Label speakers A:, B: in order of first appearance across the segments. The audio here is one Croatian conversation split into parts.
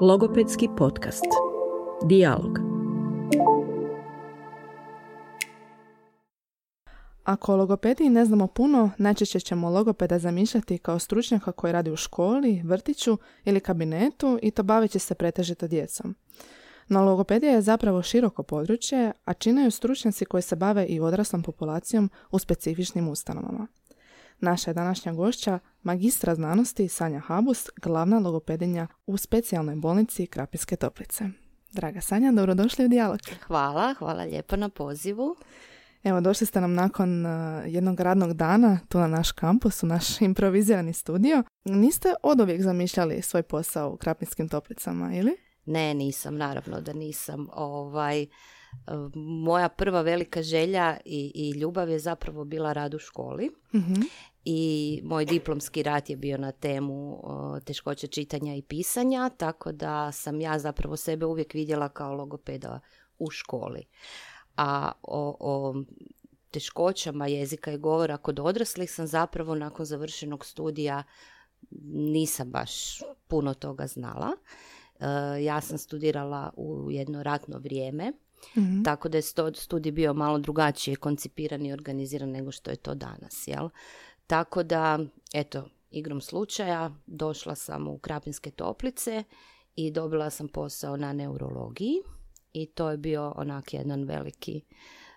A: Logopedski podcast. Dialog.
B: Ako o logopediji ne znamo puno, najčešće ćemo logopeda zamišljati kao stručnjaka koji radi u školi, vrtiću ili kabinetu i to baveći se pretežito djecom. No logopedija je zapravo široko područje, a čine ju stručnjaci koji se bave i odraslom populacijom u specifičnim ustanovama. Naša je današnja gošća magistra znanosti Sanja Habus, glavna logopedinja u specijalnoj bolnici Krapinske Toplice. Draga Sanja, dobrodošli u dijalog.
C: Hvala, hvala lijepo na pozivu.
B: Evo, došli ste nam nakon uh, jednog radnog dana tu na naš kampus, u naš improvizirani studio. Niste od uvijek zamišljali svoj posao u Krapinskim Toplicama, ili?
C: Ne, nisam, naravno da nisam. Ovaj, moja prva velika želja i, i ljubav je zapravo bila rad u školi.
B: Mhm.
C: I moj diplomski rad je bio na temu teškoće čitanja i pisanja, tako da sam ja zapravo sebe uvijek vidjela kao logopeda u školi. A o, o teškoćama jezika i govora kod odraslih sam zapravo nakon završenog studija nisam baš puno toga znala. E, ja sam studirala u jedno ratno vrijeme,
B: Mhm.
C: tako da je studij bio malo drugačije koncipiran i organiziran nego što je to danas, jel? Tako da, eto, igrom slučaja došla sam u Krapinske toplice i dobila sam posao na neurologiji i to je bio onak jedan veliki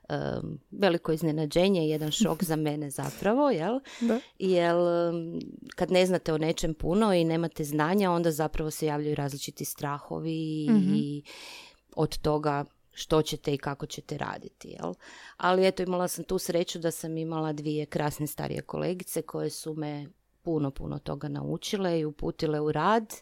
C: em, veliko iznenađenje, jedan šok za mene zapravo, jel?
B: Da.
C: Jer em, kad ne znate o nečem puno i nemate znanja, onda zapravo se javljaju različiti strahovi
B: Mhm.
C: i od toga što ćete i kako ćete raditi. Jel? Ali eto, imala sam tu sreću da sam imala dvije krasne starije kolegice koje su me puno, puno toga naučile i uputile u rad.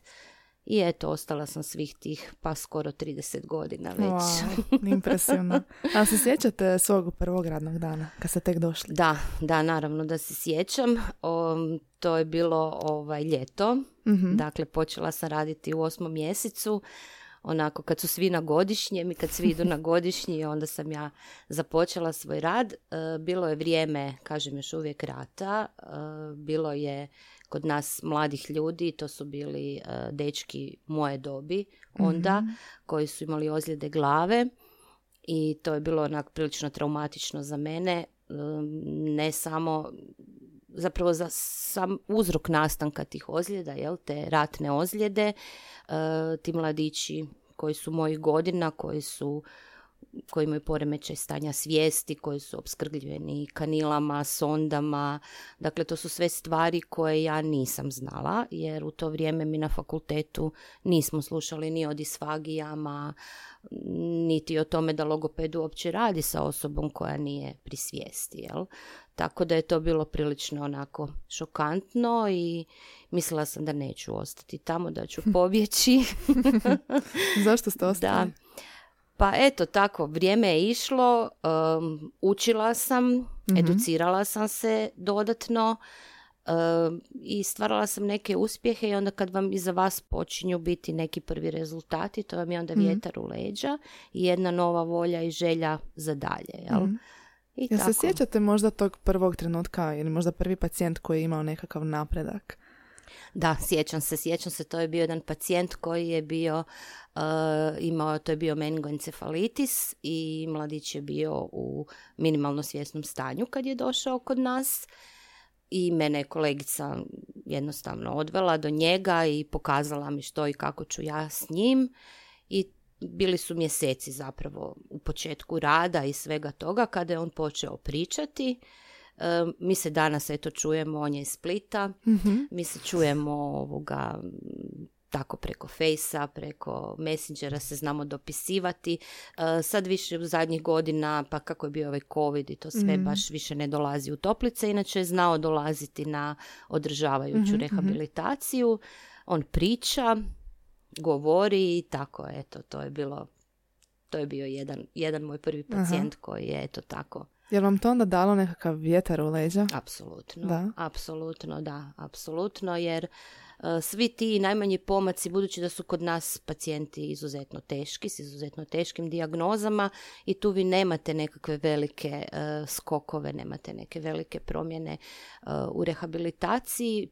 C: I eto, ostala sam svih tih pa skoro 30 godina već.
B: Wow, impresivno. A se sjećate svog prvog radnog dana, kad ste tek došli?
C: Da, da, naravno da se sjećam. O, to je bilo ovaj ljeto.
B: Mhm.
C: Dakle, počela sam raditi u osmom mjesecu. Onako, kad su svi na godišnjem i kad svi idu na godišnji, onda sam ja započela svoj rad. E, bilo je vrijeme, kažem još uvijek rata. E, bilo je kod nas mladih ljudi, to su bili e, dečki moje dobi onda, koji su imali ozljede glave i to je bilo onak prilično traumatično za mene. Ne samo zapravo za sam uzrok nastanka tih ozljeda, jel, te ratne ozljede, e, ti mladići koji su mojih godina, koji su koji imaju poremećaj stanja svijesti, koji su opskrbljeni kanilama, sondama. Dakle, to su sve stvari koje ja nisam znala, jer u to vrijeme mi na fakultetu nismo slušali ni o disfagijama, niti o tome da logoped uopće radi sa osobom koja nije pri svijesti. Jel? Tako da je to bilo prilično onako šokantno i mislila sam da neću ostati tamo, da ću pobjeći.
B: Zašto ste ostali?
C: Da. Pa eto tako, vrijeme je išlo, um, učila sam, educirala sam se dodatno um, i stvarala sam neke uspjehe i onda kad vam iza vas počinju biti neki prvi rezultati, to vam je onda vjetar u leđa i jedna nova volja i želja za dalje. Jel? I
B: Jel se
C: tako.
B: sjećate možda tog prvog trenutka ili možda prvi pacijent koji je imao nekakav napredak?
C: Da, sjećam se, sjećam se, to je bio jedan pacijent koji je bio, uh, imao, to je bio meningoencefalitis i mladić je bio u minimalno svjesnom stanju kad je došao kod nas i mene je kolegica jednostavno odvela do njega i pokazala mi što i kako ću ja s njim i bili su mjeseci zapravo u početku rada i svega toga kada je on počeo pričati. E, mi se danas eto čujemo, on je iz Splita, mi se čujemo ovoga tako preko fejsa, preko messengera se znamo dopisivati. E, sad više u zadnjih godina, pa kako je bio ovaj covid i to sve baš više ne dolazi u toplice, inače je znao dolaziti na održavajuću rehabilitaciju. On priča, govori i tako, eto, to je bilo to je bio jedan, jedan moj prvi pacijent koji je eto tako
B: Jel vam to onda dalo nekakav vjetar u leđa?
C: Apsolutno,
B: Da.
C: apsolutno, da, apsolutno, jer e, svi ti najmanji pomaci, budući da su kod nas pacijenti izuzetno teški, s izuzetno teškim dijagnozama i tu vi nemate nekakve velike e, skokove, nemate neke velike promjene e, u rehabilitaciji,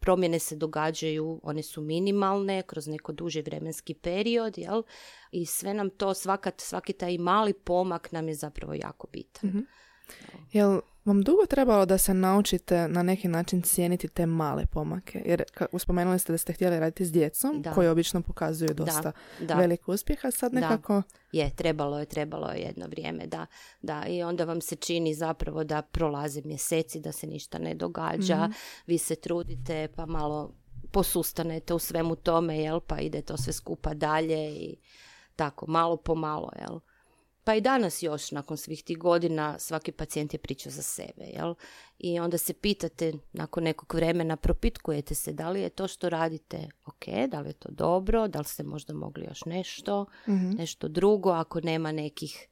C: promjene se događaju, one su minimalne kroz neko duži vremenski period, jel? I sve nam to, svaka, svaki taj mali pomak nam je zapravo jako bitan.
B: Mhm. Jel vam dugo trebalo da se naučite na neki način cijeniti te male pomake? Jer ka, spomenuli ste da ste htjeli raditi s djecom,
C: Da.
B: koji obično pokazuju dosta
C: da.
B: velik uspjeh, a sad
C: Da.
B: nekako...
C: Je, trebalo je, trebalo je jedno vrijeme, da, da. I onda vam se čini zapravo da prolaze mjeseci, da se ništa ne događa,
B: Mhm.
C: vi se trudite pa malo posustanete u svemu tome, jel, pa ide to sve skupa dalje i tako, malo po malo, jel. Pa i danas još, nakon svih tih godina, svaki pacijent je priča za sebe, jel? I onda se pitate, nakon nekog vremena, propitkujete se da li je to što radite ok, da li je to dobro, da li ste možda mogli još nešto,
B: Mhm.
C: nešto drugo, ako nema nekih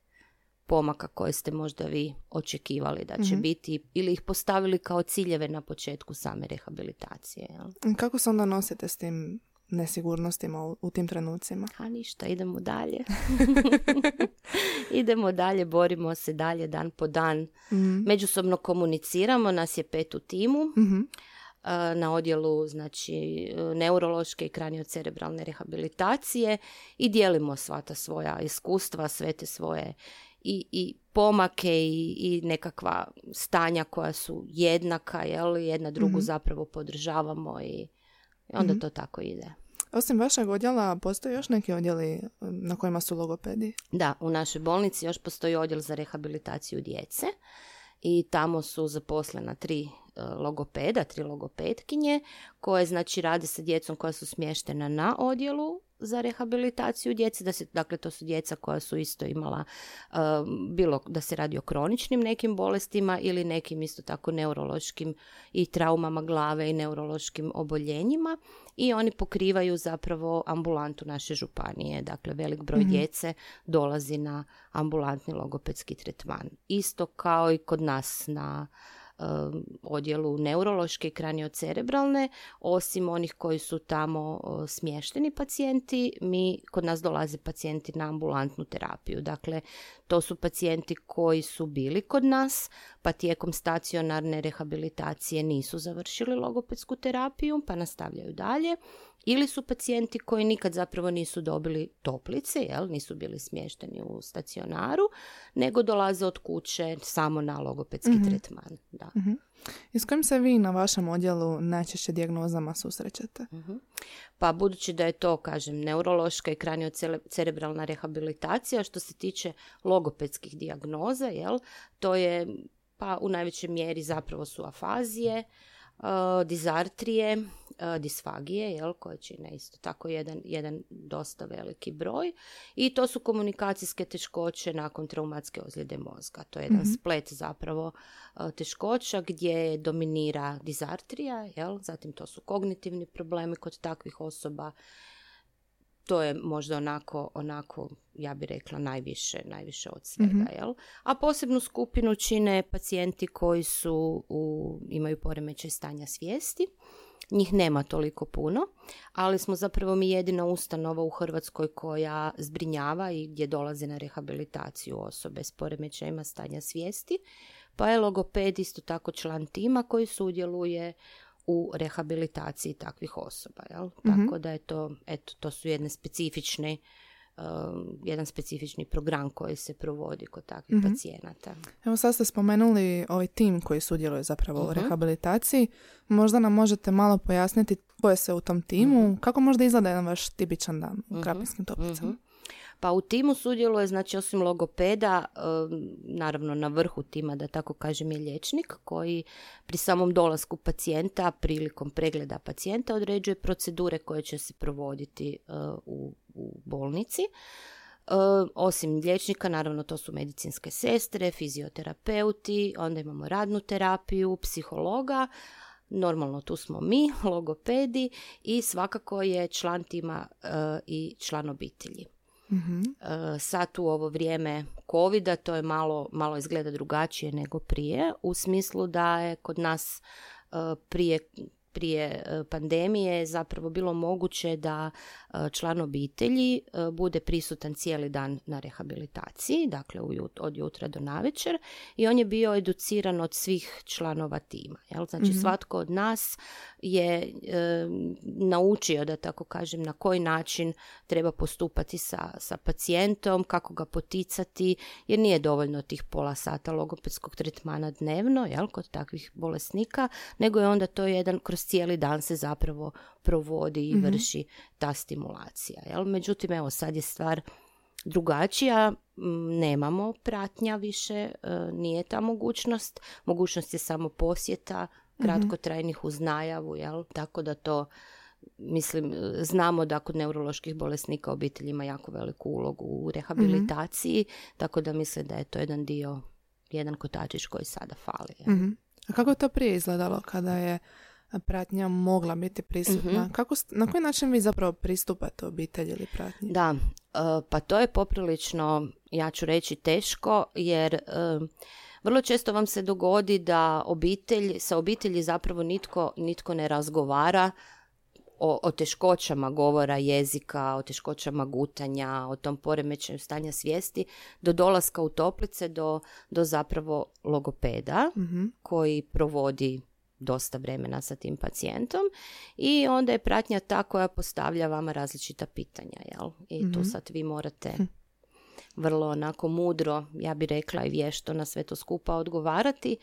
C: pomaka koje ste možda vi očekivali da će
B: Mhm.
C: biti ili ih postavili kao ciljeve na početku same rehabilitacije. Jel?
B: Kako se onda nosite s tim nesigurnostima u, u tim trenucima?
C: A ništa, idemo dalje. idemo dalje, borimo se dalje dan po dan.
B: Mhm.
C: Međusobno komuniciramo, nas je pet u timu.
B: Mhm.
C: a, na odjelu znači neurološke i kraniocerebralne rehabilitacije i dijelimo sva ta svoja iskustva, sve te svoje i, i pomake i, i nekakva stanja koja su jednaka, jel, jedna drugu
B: Mhm.
C: zapravo podržavamo i onda
B: Mhm.
C: to tako ide.
B: Osim vašeg odjela, postoje još neki odjeli na kojima su logopedi?
C: Da, u našoj bolnici još postoji odjel za rehabilitaciju djece i tamo su zaposlena tri e, logopeda, tri logopetkinje koje znači rade sa djecom koja su smještena na odjelu za rehabilitaciju djece, da se, dakle to su djeca koja su isto imala e, bilo da se radi o kroničnim nekim bolestima ili nekim isto tako neurološkim i traumama glave i neurološkim oboljenjima i oni pokrivaju zapravo ambulantu naše županije. Dakle, velik broj
B: Mhm.
C: djece dolazi na ambulantni logopedski tretman. Isto kao i kod nas na um, odjelu neurološke i kraniocerebralne, osim onih koji su tamo smješteni pacijenti, mi kod nas dolaze pacijenti na ambulantnu terapiju. Dakle, to su pacijenti koji su bili kod nas, pa tijekom stacionarne rehabilitacije nisu završili logopedsku terapiju, pa nastavljaju dalje. Ili su pacijenti koji nikad zapravo nisu dobili toplice, jel? nisu bili smješteni u stacionaru, nego dolaze od kuće samo na logopedski
B: Mhm.
C: tretman. Da.
B: Mhm. I s kojim se vi na vašem odjelu najčešće dijagnozama susrećete?
C: Mhm. Pa budući da je to, kažem, neurološka i kraniocerebralna rehabilitacija, što se tiče logopedskih dijagnoza, jel, to je pa u najvećoj mjeri zapravo su afazije, uh, dizartrije, uh, disfagije, jel, koje čine isto tako jedan, jedan dosta veliki broj. I to su komunikacijske teškoće nakon traumatske ozljede mozga. To je jedan
B: Mhm.
C: splet zapravo uh, teškoća gdje dominira dizartrija, jel, zatim to su kognitivni problemi kod takvih osoba. To je možda onako, onako ja bih rekla, najviše, najviše od svega,
B: Mhm.
C: jel? A posebnu skupinu čine pacijenti koji su u, imaju poremećaj stanja svijesti. Njih nema toliko puno, ali smo zapravo mi jedina ustanova u Hrvatskoj koja zbrinjava i gdje dolaze na rehabilitaciju osobe s poremećajima stanja svijesti. Pa je logoped isto tako član tima koji sudjeluje u rehabilitaciji takvih osoba. Jel?
B: Mhm.
C: Tako da je to, eto, to su jedne specifične um, jedan specifični program koji se provodi kod takvih
B: Mhm.
C: pacijenata.
B: Evo sad ste spomenuli ovaj tim koji sudjeluje zapravo u
C: Mhm.
B: rehabilitaciji. Možda nam možete malo pojasniti ko je se u tom timu,
C: Mhm.
B: kako možda izgleda jedan vaš tipičan dan u
C: Mhm,
B: Krapinskim toplicama?
C: Pa u timu sudjeluje, znači osim logopeda, naravno na vrhu tima, da tako kažem, je liječnik koji pri samom dolasku pacijenta, prilikom pregleda pacijenta, određuje procedure koje će se provoditi uh, u, u bolnici. Uh, osim liječnika, naravno to su medicinske sestre, fizioterapeuti, onda imamo radnu terapiju, psihologa, normalno tu smo mi, logopedi i svakako je član tima uh, i član obitelji.
B: Mhm.
C: E, sad u ovo vrijeme covida to je malo, malo izgleda drugačije nego prije u smislu da je kod nas e, prije prije e, pandemije je zapravo bilo moguće da e, član obitelji e, bude prisutan cijeli dan na rehabilitaciji, dakle od jutra do navečer i on je bio educiran od svih članova tima. Jel? Znači mhm. svatko od nas je naučio, da tako kažem, na koji način treba postupati sa, sa pacijentom, kako ga poticati, jer nije dovoljno tih pola sata logopedskog tretmana dnevno, jel, kod takvih bolesnika, nego je onda to jedan kroz cijeli dan se zapravo provodi i mhm. vrši ta stimulacija. Jel? Međutim, evo sad je stvar drugačija, nemamo pratnja više, e, nije ta mogućnost, mogućnost je samo posjeta, mhm. kratkotrajnih uz najavu, jel? tako da to mislim, znamo da kod neuroloških bolesnika obitelj ima jako veliku ulogu u rehabilitaciji, tako da mislim da je to jedan dio, jedan kotačić koji sada fali.
B: mm A kako je to prije izgledalo kada je pratnja mogla biti prisutna. Mhm. Kako, na koji način vi zapravo pristupate obitelji ili pratnji?
C: Da, e, pa to je poprilično, ja ću reći, teško jer e, vrlo često vam se dogodi da obitelj, sa obitelji zapravo nitko, nitko ne razgovara o, o teškoćama govora jezika, o teškoćama gutanja, o tom poremećaju stanja svijesti, do dolaska u toplice, do, do zapravo logopeda mhm. koji provodi dosta vremena sa tim pacijentom i onda je pratnja ta koja postavlja vama različita pitanja, jel? I tu mhm. sad vi morate hm. vrlo onako mudro, ja bi rekla i vješto na sve to skupa odgovarati.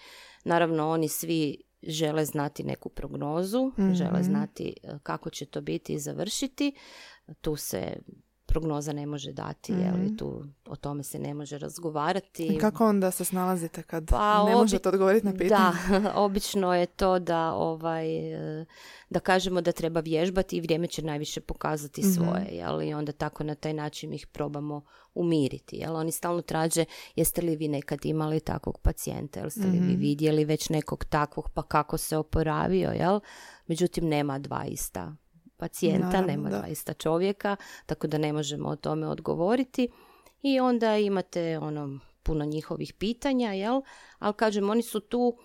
C: Naravno, oni svi žele znati neku prognozu, žele mhm. znati e, kako će to biti i završiti. Tu se prognoza ne može dati, mm li tu o tome se ne može razgovarati.
B: I kako onda se snalazite kad pa, ne možete odgovoriti na pitanje?
C: Da, obično je to da ovaj da kažemo da treba vježbati i vrijeme će najviše pokazati mm svoje, jel? I onda tako na taj način ih probamo umiriti, jel? Oni stalno traže jeste li vi nekad imali takvog pacijenta, jeste li vi mhm. vidjeli već nekog takvog, pa kako se oporavio, jel? Međutim, nema dva ista pacijenta, Naravno, nema da. ista čovjeka, tako da ne možemo o tome odgovoriti. I onda imate ono puno njihovih pitanja, jel? Ali kažem, oni su tu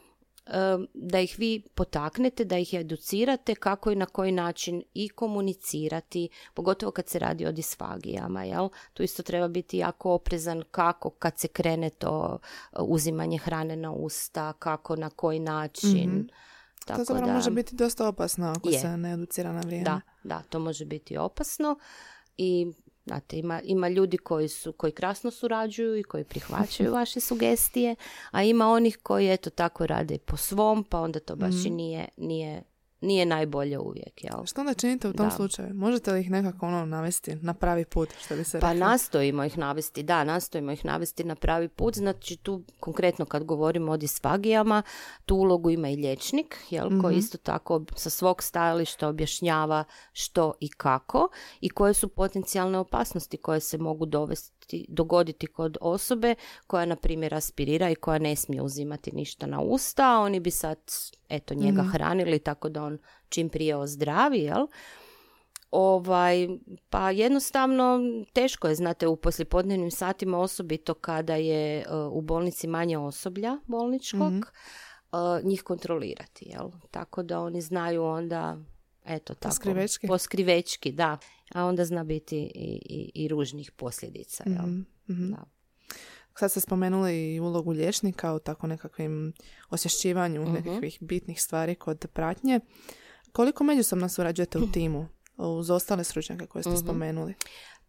C: da ih vi potaknete, da ih educirate kako i na koji način i komunicirati, pogotovo kad se radi o disfagijama, jel? Tu isto treba biti jako oprezan kako kad se krene to uzimanje hrane na usta, kako, na koji način. mm
B: tako to zapravo da, može biti dosta opasno ako se ne educira na vrijeme.
C: Da, da, to može biti opasno i Znate, ima, ima ljudi koji, su, koji krasno surađuju i koji prihvaćaju vaše sugestije, a ima onih koji eto tako rade po svom, pa onda to baš i mhm. nije, nije nije najbolje uvijek. Jel?
B: Što onda činite u tom da. slučaju? Možete li ih nekako ono navesti na pravi put, što bi se
C: Pa nastojimo ih navesti, da, nastojimo ih navesti na pravi put. Znači tu konkretno kad govorimo o disfagijama, tu ulogu ima i liječnik, jel, koji mhm. isto tako sa svog stajališta objašnjava što i kako i koje su potencijalne opasnosti koje se mogu dovesti, dogoditi kod osobe koja, na primjer, aspirira i koja ne smije uzimati ništa na usta, a oni bi sad eto njega mm hranili tako da on čim prije ozdravi, jel? Ovaj, pa jednostavno teško je, znate, u poslijepodnevnim satima osobito kada je e, u bolnici manje osoblja bolničkog, mm njih kontrolirati, jel? Tako da oni znaju onda eto tako.
B: Poskrivečki.
C: Poskrivečki, da. A onda zna biti i, i, i ružnih posljedica, jel? mm Da.
B: Sad ste spomenuli i ulogu liječnika u tako nekakvim osvješćivanju uh nekakvih bitnih stvari kod pratnje. Koliko međusobno surađujete u timu uz ostale stručnjake koje ste uh spomenuli?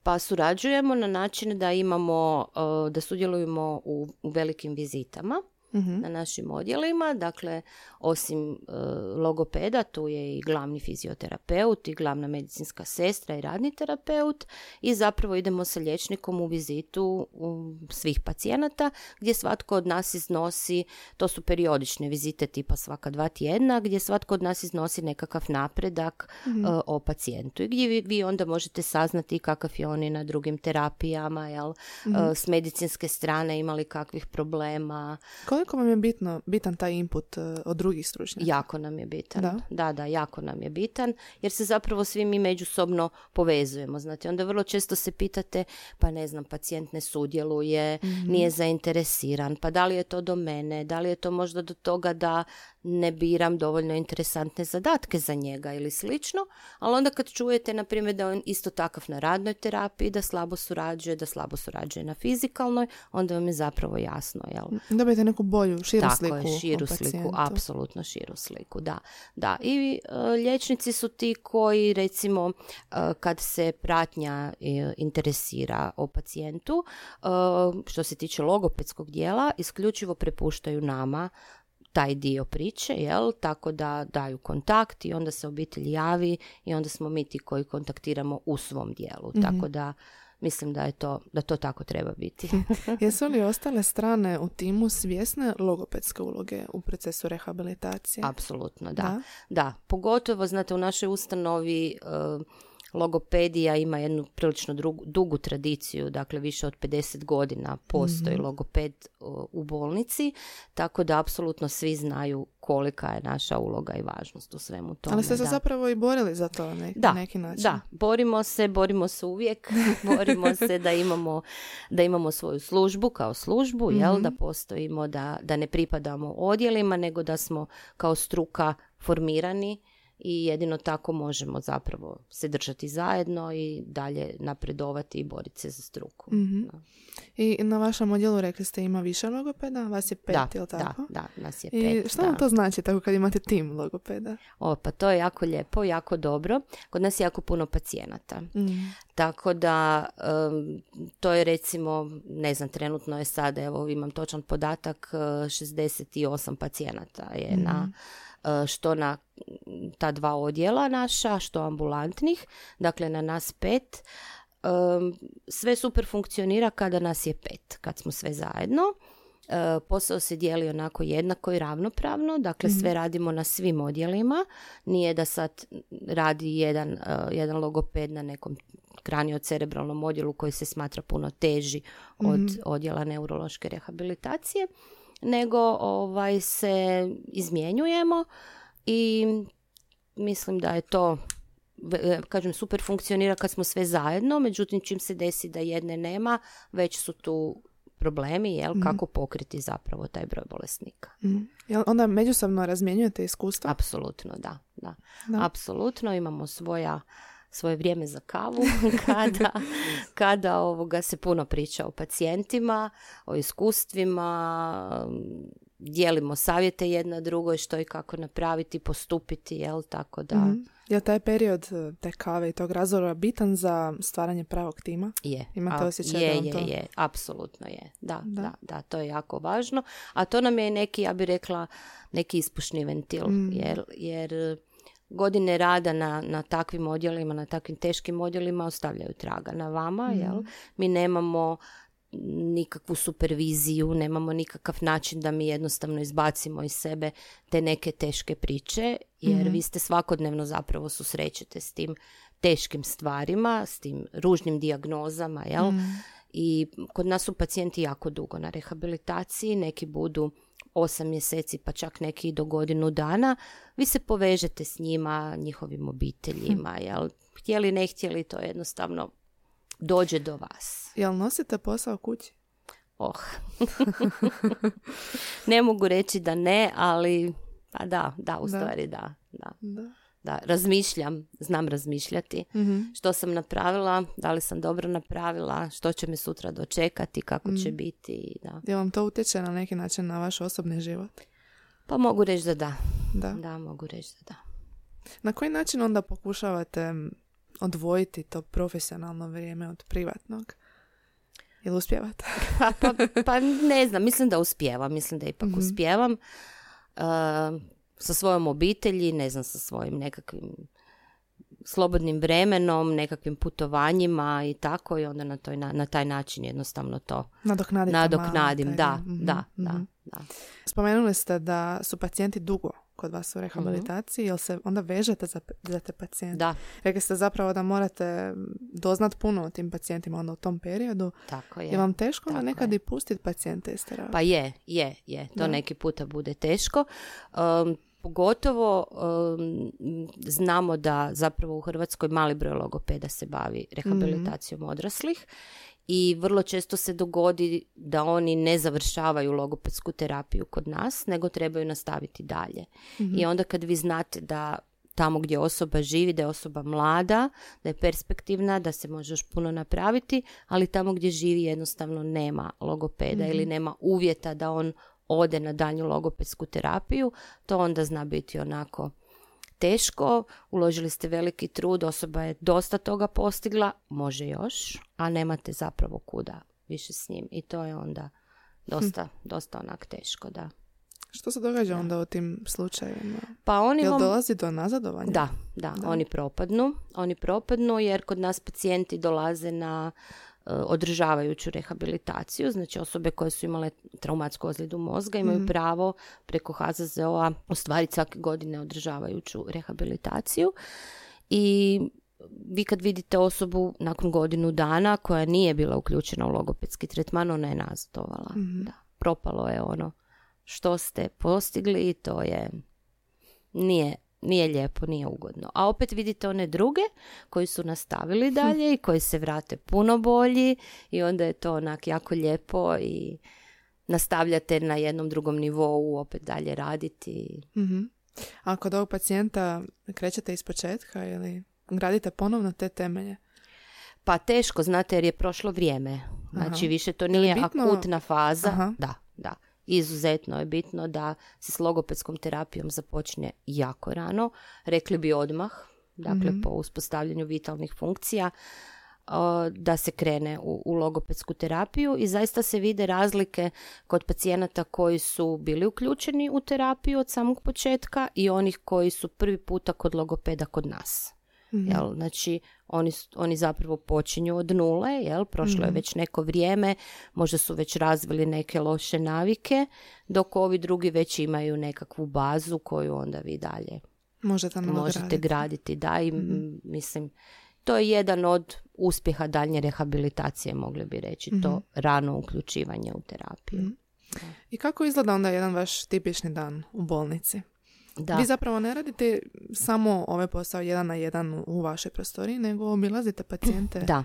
C: Pa surađujemo na način da imamo, da sudjelujemo u, u velikim vizitama Mhm. na našim odjelima. Dakle, osim e, logopeda, tu je i glavni fizioterapeut i glavna medicinska sestra i radni terapeut i zapravo idemo sa liječnikom u vizitu u svih pacijenata gdje svatko od nas iznosi, to su periodične vizite tipa svaka dva tjedna, gdje svatko od nas iznosi nekakav napredak mm o pacijentu i gdje vi, vi, onda možete saznati kakav je on na drugim terapijama, jel, mhm. e, s medicinske strane imali kakvih problema.
B: Koliko vam je bitno, bitan taj input uh, od drugih stručnjaka?
C: Jako nam je bitan. Da? da, da, jako nam je bitan, jer se zapravo svi mi međusobno povezujemo. Znate, onda vrlo često se pitate, pa ne znam, pacijent ne sudjeluje, mm nije zainteresiran, pa da li je to do mene, da li je to možda do toga da ne biram dovoljno interesantne zadatke za njega ili slično, ali onda kad čujete, na primjer, da on isto takav na radnoj terapiji, da slabo surađuje, da slabo surađuje na fizikalnoj, onda vam je zapravo jasno, jel?
B: Dobijete neku bolju, širu
C: Tako
B: sliku
C: je, širu sliku, apsolutno širu sliku, da. da. I e, liječnici su ti koji, recimo, e, kad se pratnja e, interesira o pacijentu, što se tiče logopedskog dijela, isključivo prepuštaju nama taj dio priče, jel? Tako da daju kontakt i onda se obitelj javi i onda smo mi ti koji kontaktiramo u svom dijelu.
B: Mhm.
C: Tako da mislim da je to, da to tako treba biti.
B: Jesu li ostale strane u timu svjesne logopedske uloge u procesu rehabilitacije?
C: Apsolutno, da.
B: Da?
C: da. pogotovo, znate, u našoj ustanovi e, logopedija ima jednu prilično drugu- dugu tradiciju, dakle više od 50 godina postoji
B: Mhm.
C: logoped u bolnici, tako da apsolutno svi znaju kolika je naša uloga i važnost u svemu tome.
B: Ali ste se
C: da.
B: zapravo i borili za to na neki,
C: Da,
B: neki način.
C: Da, borimo se, borimo se uvijek, borimo se da imamo, da imamo svoju službu kao službu, jel,
B: Mhm.
C: da postojimo, da, da ne pripadamo odjelima, nego da smo kao struka formirani i jedino tako možemo zapravo se držati zajedno i dalje napredovati i boriti se za struku.
B: Mhm.
C: Da.
B: I na vašem odjelu rekli ste ima više logopeda, vas je pet,
C: Da, da,
B: tako?
C: da, nas je
B: I
C: pet.
B: što
C: da.
B: vam to znači tako kad imate tim logopeda?
C: O, pa to je jako lijepo, jako dobro. Kod nas je jako puno pacijenata.
B: Mm.
C: Tako da em, to je recimo, ne znam, trenutno je sad, evo imam točan podatak, e, 68 pacijenata je na e, što na ta dva odjela naša, što ambulantnih, dakle na nas pet. Em, sve super funkcionira kada nas je pet, kad smo sve zajedno. E, posao se dijeli onako jednako i ravnopravno, dakle sve radimo na svim odjelima, nije da sad radi jedan, e, jedan logoped na nekom kraniocerebralnom odjelu koji se smatra puno teži od odjela neurološke rehabilitacije, nego ovaj se izmjenjujemo i mislim da je to ve- kažem super funkcionira kad smo sve zajedno, međutim čim se desi da jedne nema, već su tu problemi, jel, kako pokriti zapravo taj broj bolesnika.
B: Mm. Jel onda međusobno razmjenjujete iskustva?
C: Apsolutno, da, da.
B: Da.
C: Apsolutno imamo svoja svoje vrijeme za kavu kada, kada ovoga se puno priča o pacijentima, o iskustvima, dijelimo savjete jedna drugoj što i kako napraviti, postupiti, jel, tako da
B: Mhm. Je li taj period e, te kave i tog razgovora bitan za stvaranje pravog tima?
C: je.
B: Imate osjećaj
C: je,
B: da
C: je,
B: to-
C: je, apsolutno je. Da,
B: Da.
C: da, da, to je jako važno. A to nam je neki, ja bih rekla, neki ispušni ventil,
B: Mm.
C: jer, jer godine rada na, na takvim odjelima, na takvim teškim odjelima ostavljaju traga na vama,
B: Mm.
C: jel? Mi nemamo nikakvu superviziju, nemamo nikakav način da mi jednostavno izbacimo iz sebe te neke teške priče, jer
B: Mhm.
C: vi ste svakodnevno zapravo susrećete s tim teškim stvarima, s tim ružnim dijagnozama, jel?
B: Mm.
C: I kod nas su pacijenti jako dugo na rehabilitaciji, neki budu osam mjeseci, pa čak neki i do godinu dana. Vi se povežete s njima, njihovim obiteljima, jel? Htjeli, ne htjeli, to jednostavno dođe do vas.
B: Jel nosite posao kući?
C: Oh. ne mogu reći da ne, ali pa da, da, u
B: Da.
C: stvari da, da.
B: Da.
C: Da, razmišljam, znam razmišljati.
B: Mhm.
C: Što sam napravila, da li sam dobro napravila, što će me sutra dočekati, kako će
B: Mm.
C: biti. Da.
B: Jel vam to utječe na neki način na vaš osobni život?
C: Pa mogu reći da da.
B: Da.
C: Da, mogu reći da da.
B: Na koji način onda pokušavate odvojiti to profesionalno vrijeme od privatnog? Jel uspijevate?
C: Pa, pa, pa ne znam, mislim da uspijevam, mislim da ipak
B: Mhm.
C: uspijevam. Uh, sa svojom obitelji, ne znam, sa svojim nekakvim slobodnim vremenom, nekakvim putovanjima i tako i onda na, toj, na, na taj način jednostavno to
B: Nadoknadite malo
C: nadoknadim. Da,
B: dio. Mhm,
C: da, da,
B: mhm.
C: da.
B: Spomenuli ste da su pacijenti dugo kod vas u rehabilitaciji, jel se onda vežete za, za te pacijente?
C: Da,
B: Rekli ste zapravo da morate doznat puno o tim pacijentima onda u tom periodu.
C: tako je.
B: Je vam teško
C: tako
B: nekad
C: je.
B: i pustiti pacijente iz terapije?
C: Pa je, je, je. To
B: Da.
C: neki puta bude teško. Um, Pogotovo znamo da zapravo u Hrvatskoj mali broj logopeda se bavi rehabilitacijom odraslih i vrlo često se dogodi da oni ne završavaju logopedsku terapiju kod nas, nego trebaju nastaviti dalje.
B: Mhm.
C: I onda kad vi znate da tamo gdje osoba živi, da je osoba mlada, da je perspektivna, da se može još puno napraviti, ali tamo gdje živi jednostavno nema logopeda ili
B: Mhm.
C: nema uvjeta da on ode na daljnju logopedsku terapiju, to onda zna biti onako teško, uložili ste veliki trud, osoba je dosta toga postigla, može još, a nemate zapravo kuda više s njim i to je onda dosta, dosta onak teško, da.
B: Što se događa onda u tim slučajevima?
C: Pa oni
B: Jel dolazi do nazadovanja?
C: Da, da,
B: Da.
C: oni propadnu. Oni propadnu jer kod nas pacijenti dolaze na održavajuću rehabilitaciju, znači osobe koje su imale traumatsku ozljedu mozga imaju
B: Mhm.
C: pravo preko HZZO-a ostvariti svake godine održavajuću rehabilitaciju i vi kad vidite osobu nakon godinu dana koja nije bila uključena u logopedski tretman, ona je nazadovala.
B: Mhm.
C: Da, propalo je ono što ste postigli i to je nije, nije lijepo, nije ugodno. A opet vidite one druge koji su nastavili dalje i koji se vrate puno bolji i onda je to onak jako lijepo i nastavljate na jednom drugom nivou opet dalje raditi.
B: Mhm. A kod ovog pacijenta krećete iz početka ili gradite ponovno te temelje?
C: Pa teško, znate, jer je prošlo vrijeme. Znači,
B: Aha.
C: više to nije
B: bitno-
C: akutna faza.
B: Aha.
C: Da, da. Izuzetno je bitno da se s logopedskom terapijom započne jako rano. Rekli bi odmah, dakle
B: Mhm.
C: po uspostavljanju vitalnih funkcija, da se krene u, u logopedsku terapiju i zaista se vide razlike kod pacijenata koji su bili uključeni u terapiju od samog početka i onih koji su prvi puta kod logopeda kod nas.
B: Mhm.
C: Jel? Znači, oni, oni zapravo počinju od nule, jel? prošlo je
B: Mhm.
C: već neko vrijeme, možda su već razvili neke loše navike, dok ovi drugi već imaju nekakvu bazu koju onda vi dalje
B: Možete
C: možete graditi. Da, i
B: Mhm.
C: m, mislim, to je jedan od uspjeha daljnje rehabilitacije, mogli bi reći,
B: Mhm.
C: to rano uključivanje u terapiju.
B: Mhm. I kako izgleda onda jedan vaš tipični dan u bolnici?
C: Da.
B: Vi zapravo ne radite samo ovaj posao jedan na jedan u vašoj prostoriji, nego obilazite pacijente.
C: Da.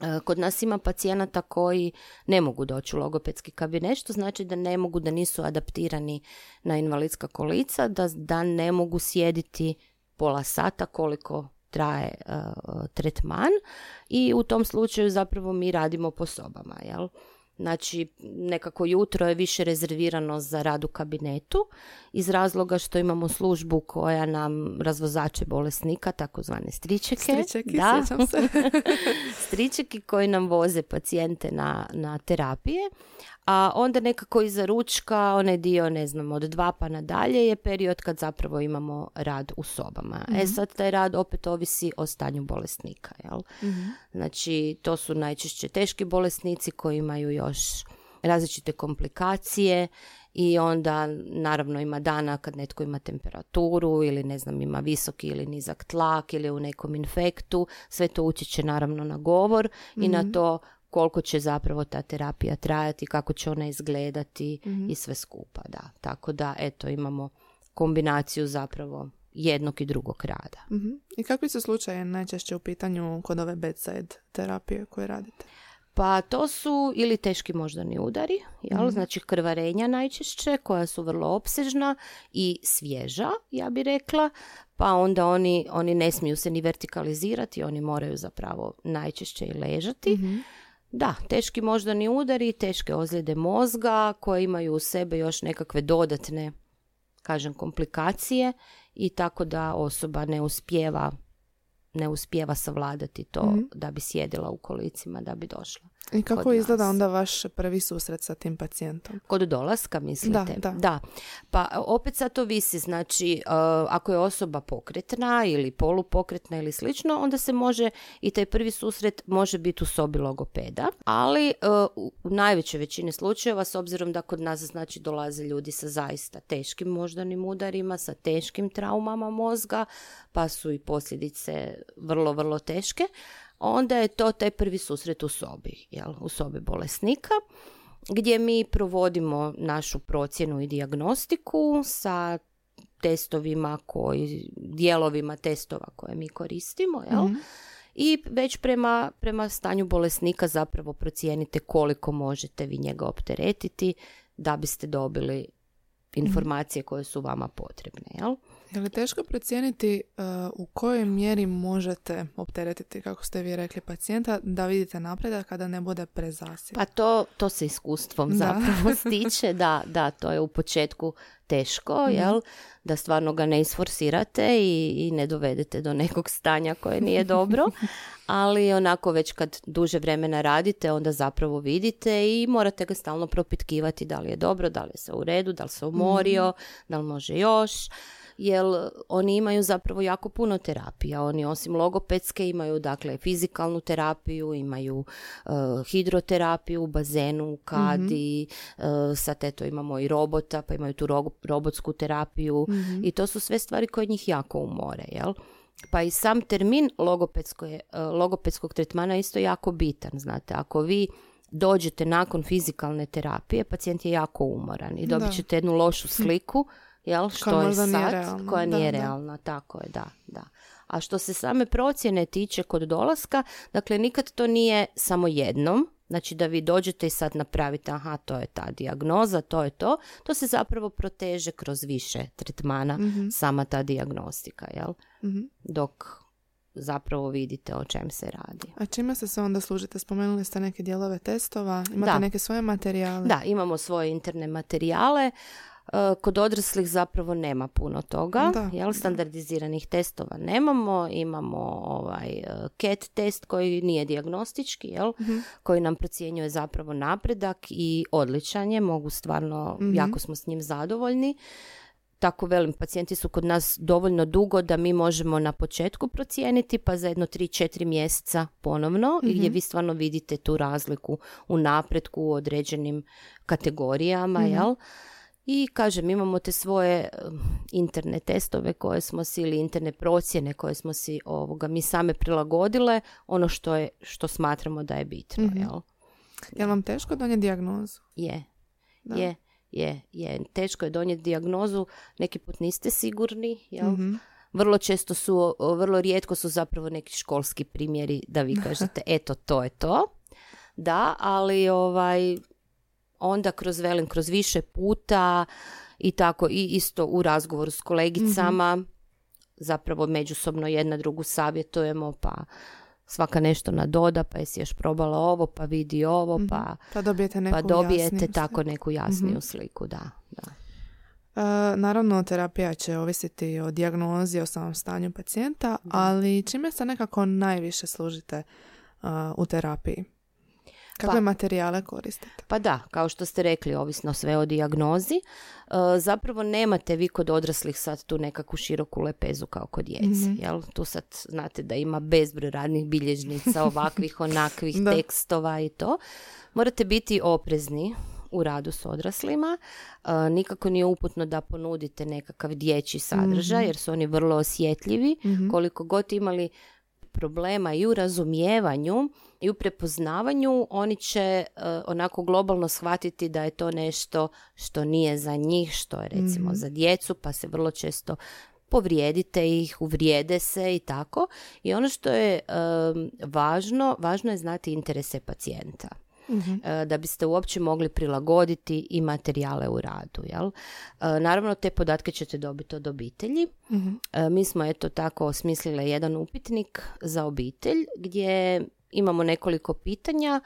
C: E, Kod nas ima pacijenata koji ne mogu doći u logopedski kabinet, što znači da ne mogu, da nisu adaptirani na invalidska kolica, da, da ne mogu sjediti pola sata koliko traje e, tretman i u tom slučaju zapravo mi radimo po sobama, jel? Znači, nekako jutro je više rezervirano za rad u kabinetu iz razloga što imamo službu koja nam razvozače bolesnika, takozvane stričeke.
B: Stričeki,
C: da.
B: sjećam se.
C: stričeki koji nam voze pacijente na, na terapije, a onda nekako iza ručka, onaj dio, ne znam, od dva pa nadalje je period kad zapravo imamo rad u sobama. E sad taj rad opet ovisi o stanju bolesnika, jel?
B: Mhm.
C: Znači, to su najčešće teški bolesnici koji imaju još različite komplikacije i onda naravno ima dana kad netko ima temperaturu ili ne znam ima visoki ili nizak tlak ili u nekom infektu, sve to utječe naravno na govor i na to koliko će zapravo ta terapija trajati, kako će ona izgledati i sve skupa, da. Tako da, eto, imamo kombinaciju zapravo jednog i drugog rada.
B: Mhm. I kakvi su slučaje najčešće u pitanju kod ove bedside terapije koje radite?
C: Pa to su ili teški moždani udari, jel? znači krvarenja najčešće koja su vrlo opsežna i svježa, ja bi rekla, pa onda oni, oni ne smiju se ni vertikalizirati, oni moraju zapravo najčešće i ležati. Da, teški moždani udari, teške ozljede mozga koje imaju u sebe još nekakve dodatne, kažem, komplikacije i tako da osoba ne uspijeva ne uspijeva savladati to
B: Mhm.
C: da bi sjedila u kolicima, da bi došla.
B: I kako izgleda onda vaš prvi susret sa tim pacijentom?
C: Kod dolaska, mislite?
B: Da, da.
C: Pa opet sad to visi, znači uh, ako je osoba pokretna ili polupokretna ili slično, onda se može i taj prvi susret može biti u sobi logopeda, ali uh, u najvećoj većini slučajeva, s obzirom da kod nas znači dolaze ljudi sa zaista teškim moždanim udarima, sa teškim traumama mozga, pa su i posljedice vrlo, vrlo teške, onda je to taj prvi susret u sobi, jel, u sobi bolesnika gdje mi provodimo našu procjenu i dijagnostiku sa testovima koji, dijelovima testova koje mi koristimo, jel?
B: Mhm.
C: I već prema, prema stanju bolesnika zapravo procijenite koliko možete vi njega opteretiti da biste dobili informacije koje su vama potrebne, jel?
B: Je li teško procijeniti uh, u kojoj mjeri možete opteretiti, kako ste vi rekli, pacijenta da vidite napredak kada ne bude prezasjen?
C: Pa to, to se iskustvom
B: Da.
C: zapravo stiče, da, da, to je u početku teško, jel? Da stvarno ga ne isforsirate i, i ne dovedete do nekog stanja koje nije dobro, ali onako već kad duže vremena radite, onda zapravo vidite i morate ga stalno propitkivati da li je dobro, da li je se u redu, da li se umorio, da li može još, jer oni imaju zapravo jako puno terapija. Oni osim logopedske imaju dakle fizikalnu terapiju, imaju eh, hidroterapiju u bazenu, u kadi, eh, sad eto imamo i robota, pa imaju tu ro- robotsku terapiju. I to su sve stvari koje njih jako umore, jel? Pa i sam termin logopedsko je, eh, logopedskog tretmana je isto jako bitan, znate, ako vi dođete nakon fizikalne terapije, pacijent je jako umoran i dobit ćete jednu lošu sliku, jel, što je
B: možda nije
C: sad,
B: realna.
C: koja nije
B: da.
C: realna, tako je, da, da. A što se same procjene tiče kod dolaska, dakle nikad to nije samo jednom, znači da vi dođete i sad napravite, aha, to je ta dijagnoza, to je to, to se zapravo proteže kroz više tretmana, sama ta dijagnostika, jel?
B: Mhm.
C: Dok zapravo vidite o čem se radi.
B: A čime se sve onda služite? Spomenuli ste neke dijelove testova, imate
C: Da.
B: neke svoje materijale?
C: Da, imamo svoje interne materijale. E, Kod odraslih zapravo nema puno toga,
B: Da,
C: jel? standardiziranih testova nemamo, imamo ovaj e, CAT test koji nije dijagnostički, jel?
B: Mhm.
C: koji nam procjenjuje zapravo napredak i odličan je, mogu stvarno,
B: Mhm.
C: jako smo s njim zadovoljni. Tako velim, pacijenti su kod nas dovoljno dugo da mi možemo na početku procijeniti, pa za jedno 3-4 mjeseca ponovno, i
B: Mhm.
C: gdje vi stvarno vidite tu razliku u napretku u određenim kategorijama,
B: Mhm.
C: jel? I kažem, imamo te svoje um, interne testove koje smo si ili interne procjene koje smo si ovoga mi same prilagodile, ono što je što smatramo da je bitno,
B: Mhm.
C: jel?
B: Je vam teško donijeti dijagnozu?
C: Je,
B: Da.
C: je, je, je. Teško je donijeti dijagnozu, neki put niste sigurni, jel?
B: Mhm.
C: Vrlo često su, vrlo rijetko su zapravo neki školski primjeri da vi kažete eto to je to. Da, ali ovaj onda kroz velim, kroz više puta i tako i isto u razgovoru s kolegicama zapravo međusobno jedna drugu savjetujemo pa svaka nešto nadoda pa jesi još probala ovo pa vidi ovo pa,
B: Pa dobijete neku
C: pa dobijete
B: jasniju
C: tako
B: sliku.
C: neku jasniju sliku da, da.
B: E, naravno, terapija će ovisiti o dijagnozi, o samom stanju pacijenta, ali čime se nekako najviše služite uh, u terapiji? Kakve
C: Pa-
B: materijale koristite?
C: Pa da, kao što ste rekli, ovisno sve o dijagnozi, e, zapravo nemate vi kod odraslih sad tu nekakvu široku lepezu kao kod djece. Jel? Tu sad znate da ima bezbroj radnih bilježnica, ovakvih, onakvih
B: Da.
C: tekstova i to. Morate biti oprezni u radu s odraslima. E, nikako nije uputno da ponudite nekakav dječji sadržaj, jer su oni vrlo osjetljivi. Koliko god imali problema i u razumijevanju i u prepoznavanju, oni će e, onako globalno shvatiti da je to nešto što nije za njih, što je recimo za djecu, pa se vrlo često povrijedite ih, uvrijede se i tako. I ono što je e, važno, važno je znati interese pacijenta. E, da biste uopće mogli prilagoditi i materijale u radu. Jel? E, Naravno, te podatke ćete dobiti od obitelji. E, Mi smo eto tako osmislile jedan upitnik za obitelj gdje imamo nekoliko pitanja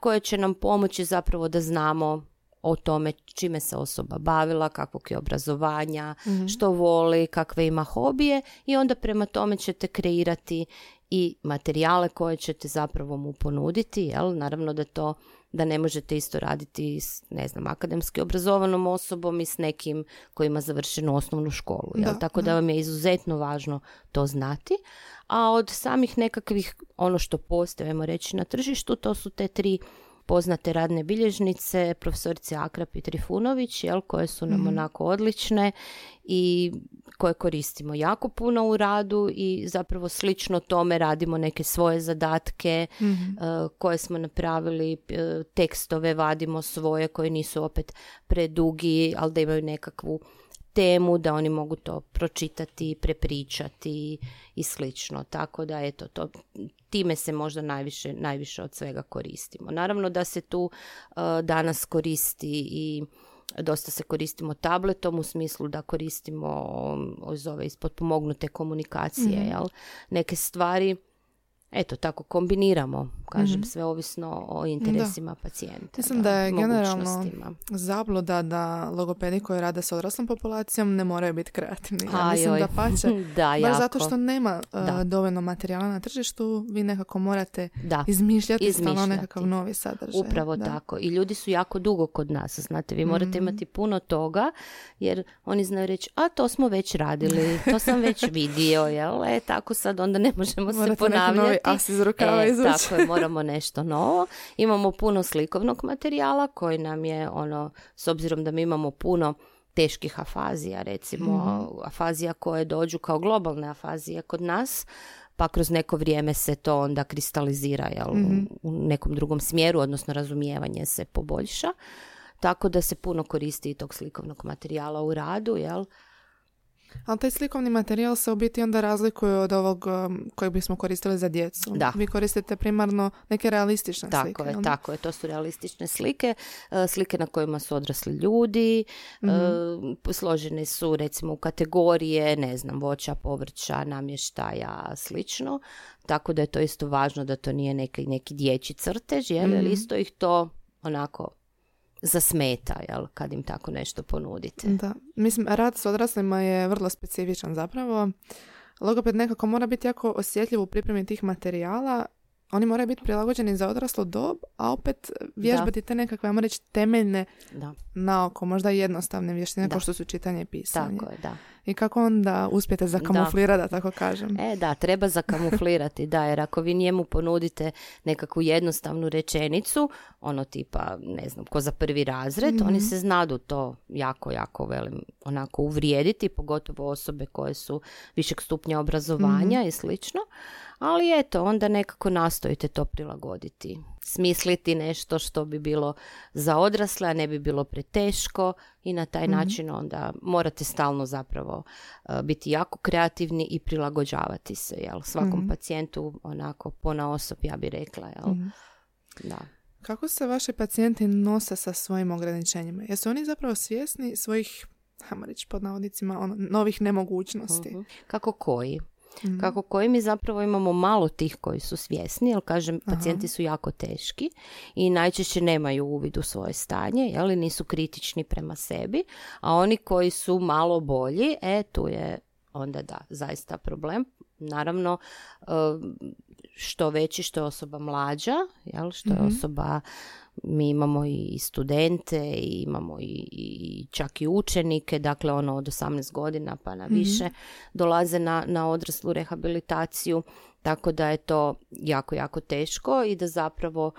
C: koje će nam pomoći zapravo da znamo o tome čime se osoba bavila, kakvog je obrazovanja, što voli, kakve ima hobije i onda prema tome ćete kreirati i materijale koje ćete zapravo mu ponuditi, jel? Naravno da to da ne možete isto raditi s, ne znam, akademski obrazovanom osobom i s nekim koji ima završenu osnovnu školu, jel?
B: Da,
C: Tako da vam je izuzetno važno to znati. A od samih nekakvih, ono što postoje, reći, na tržištu, to su te tri poznate radne bilježnice, profesorice Akrap i Trifunović, jel, koje su nam onako odlične i koje koristimo jako puno u radu i zapravo slično tome radimo neke svoje zadatke e, koje smo napravili, e, tekstove vadimo svoje koje nisu opet predugi, ali da imaju nekakvu temu da oni mogu to pročitati, prepričati i slično. Tako da eto to time se možda najviše, najviše od svega koristimo. Naravno da se tu uh, danas koristi i dosta se koristimo tabletom u smislu da koristimo um, ove ispodpomognute komunikacije,
B: Mhm.
C: jel? Neke stvari eto tako kombiniramo, kažem,
B: Mhm.
C: sve ovisno o interesima pacijenta.
B: Mislim da je generalno zabluda da logopedi koji rade s odraslom populacijom ne moraju biti kreativni. Ja mislim
C: joj.
B: da pače.
C: da,
B: Baš
C: jako.
B: zato što nema uh,
C: Da.
B: dovoljno materijala na tržištu, vi nekako morate
C: da.
B: izmišljati, stalno
C: Izmišljati.
B: nekakav novi sadržaj.
C: Upravo
B: da.
C: tako. I ljudi su jako dugo kod nas. Znate, vi morate
B: Mhm.
C: imati puno toga, jer oni znaju reći, a to smo već radili, to sam već vidio, jel? E, tako sad onda ne možemo se
B: Morate neki
C: ponavljati.
B: As iz rukava
C: E,
B: izvući.
C: tako je, moramo nešto novo. Imamo puno slikovnog materijala koji nam je, ono, s obzirom da mi imamo puno teških afazija, recimo
B: Mhm.
C: afazija koje dođu kao globalne afazije kod nas, pa kroz neko vrijeme se to onda kristalizira jel, u-
B: Mhm.
C: u nekom drugom smjeru, odnosno razumijevanje se poboljša. Tako da se puno koristi i tog slikovnog materijala u radu, jel?
B: Ali taj slikovni materijal se u biti onda razlikuje od ovog um, kojeg bismo koristili za djecu.
C: Da.
B: Vi koristite primarno neke realistične
C: Tako
B: slike.
C: je,
B: jel?
C: tako je. To su realistične slike, e, slike na kojima su odrasli ljudi, e,
B: Mhm.
C: složene su recimo u kategorije, ne znam, voća, povrća, namještaja, slično. Tako da je to isto važno da to nije neki, neki dječji crtež, jer
B: Mhm.
C: isto ih to onako zasmeta, jel, kad im tako nešto ponudite.
B: Da. Mislim, rad s odraslima je vrlo specifičan zapravo. Logoped nekako mora biti jako osjetljiv u pripremi tih materijala. Oni moraju biti prilagođeni za odraslu dob, a opet vježbati te nekakve, ajmo reći, temeljne
C: Da,
B: naoko, možda jednostavne vještine
C: Da.
B: kao što su čitanje i pisanje.
C: tako je, da.
B: I kako onda uspijete zakamuflirati, da tako kažem.
C: E, da, treba zakamuflirati, da, jer ako vi njemu ponudite nekakvu jednostavnu rečenicu, ono tipa, ne znam, ko za prvi razred,
B: Mhm.
C: oni se znadu to jako, jako, velim, onako uvrijediti, pogotovo osobe koje su višeg stupnja obrazovanja
B: Mhm.
C: i slično, ali eto, onda nekako nastojite to prilagoditi. Smisliti nešto što bi bilo za odrasle, a ne bi bilo preteško i na taj
B: Mhm.
C: način onda morate stalno zapravo uh, biti jako kreativni i prilagođavati se jel? svakom
B: Mhm.
C: pacijentu onako pona osob ja bi rekla jel?
B: Mhm.
C: da.
B: Kako se vaši pacijenti nose sa svojim ograničenjima? Jesu oni zapravo svjesni svojih, hajmo reći pod navodnicima, ono, novih nemogućnosti?
C: Mhm. kako koji
B: Mhm.
C: kako koji mi zapravo imamo malo tih koji su svjesni, jer kažem,
B: Aha.
C: pacijenti su jako teški i najčešće nemaju uvid u svoje stanje, jeli nisu kritični prema sebi, a oni koji su malo bolji, e, tu je onda da, zaista problem. Naravno, što veći, što je osoba mlađa, jel, što je
B: Mhm.
C: osoba mi imamo i studente i imamo i, i čak i učenike, dakle ono od 18 godina pa na
B: Mhm.
C: više dolaze na, na odraslu rehabilitaciju, tako da je to jako, jako teško i da zapravo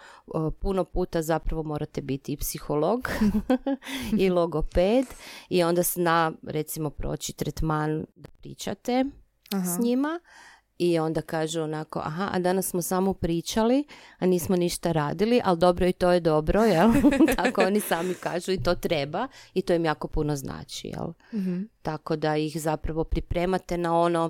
C: puno puta zapravo morate biti i psiholog i logoped i onda zna recimo proći tretman da pričate
B: Aha.
C: s njima i onda kažu onako, aha, a danas smo samo pričali, a nismo ništa radili, ali dobro i to je dobro, jel? Tako oni sami kažu i to treba i to im jako puno znači, jel?
B: Mhm.
C: Tako da ih zapravo pripremate na ono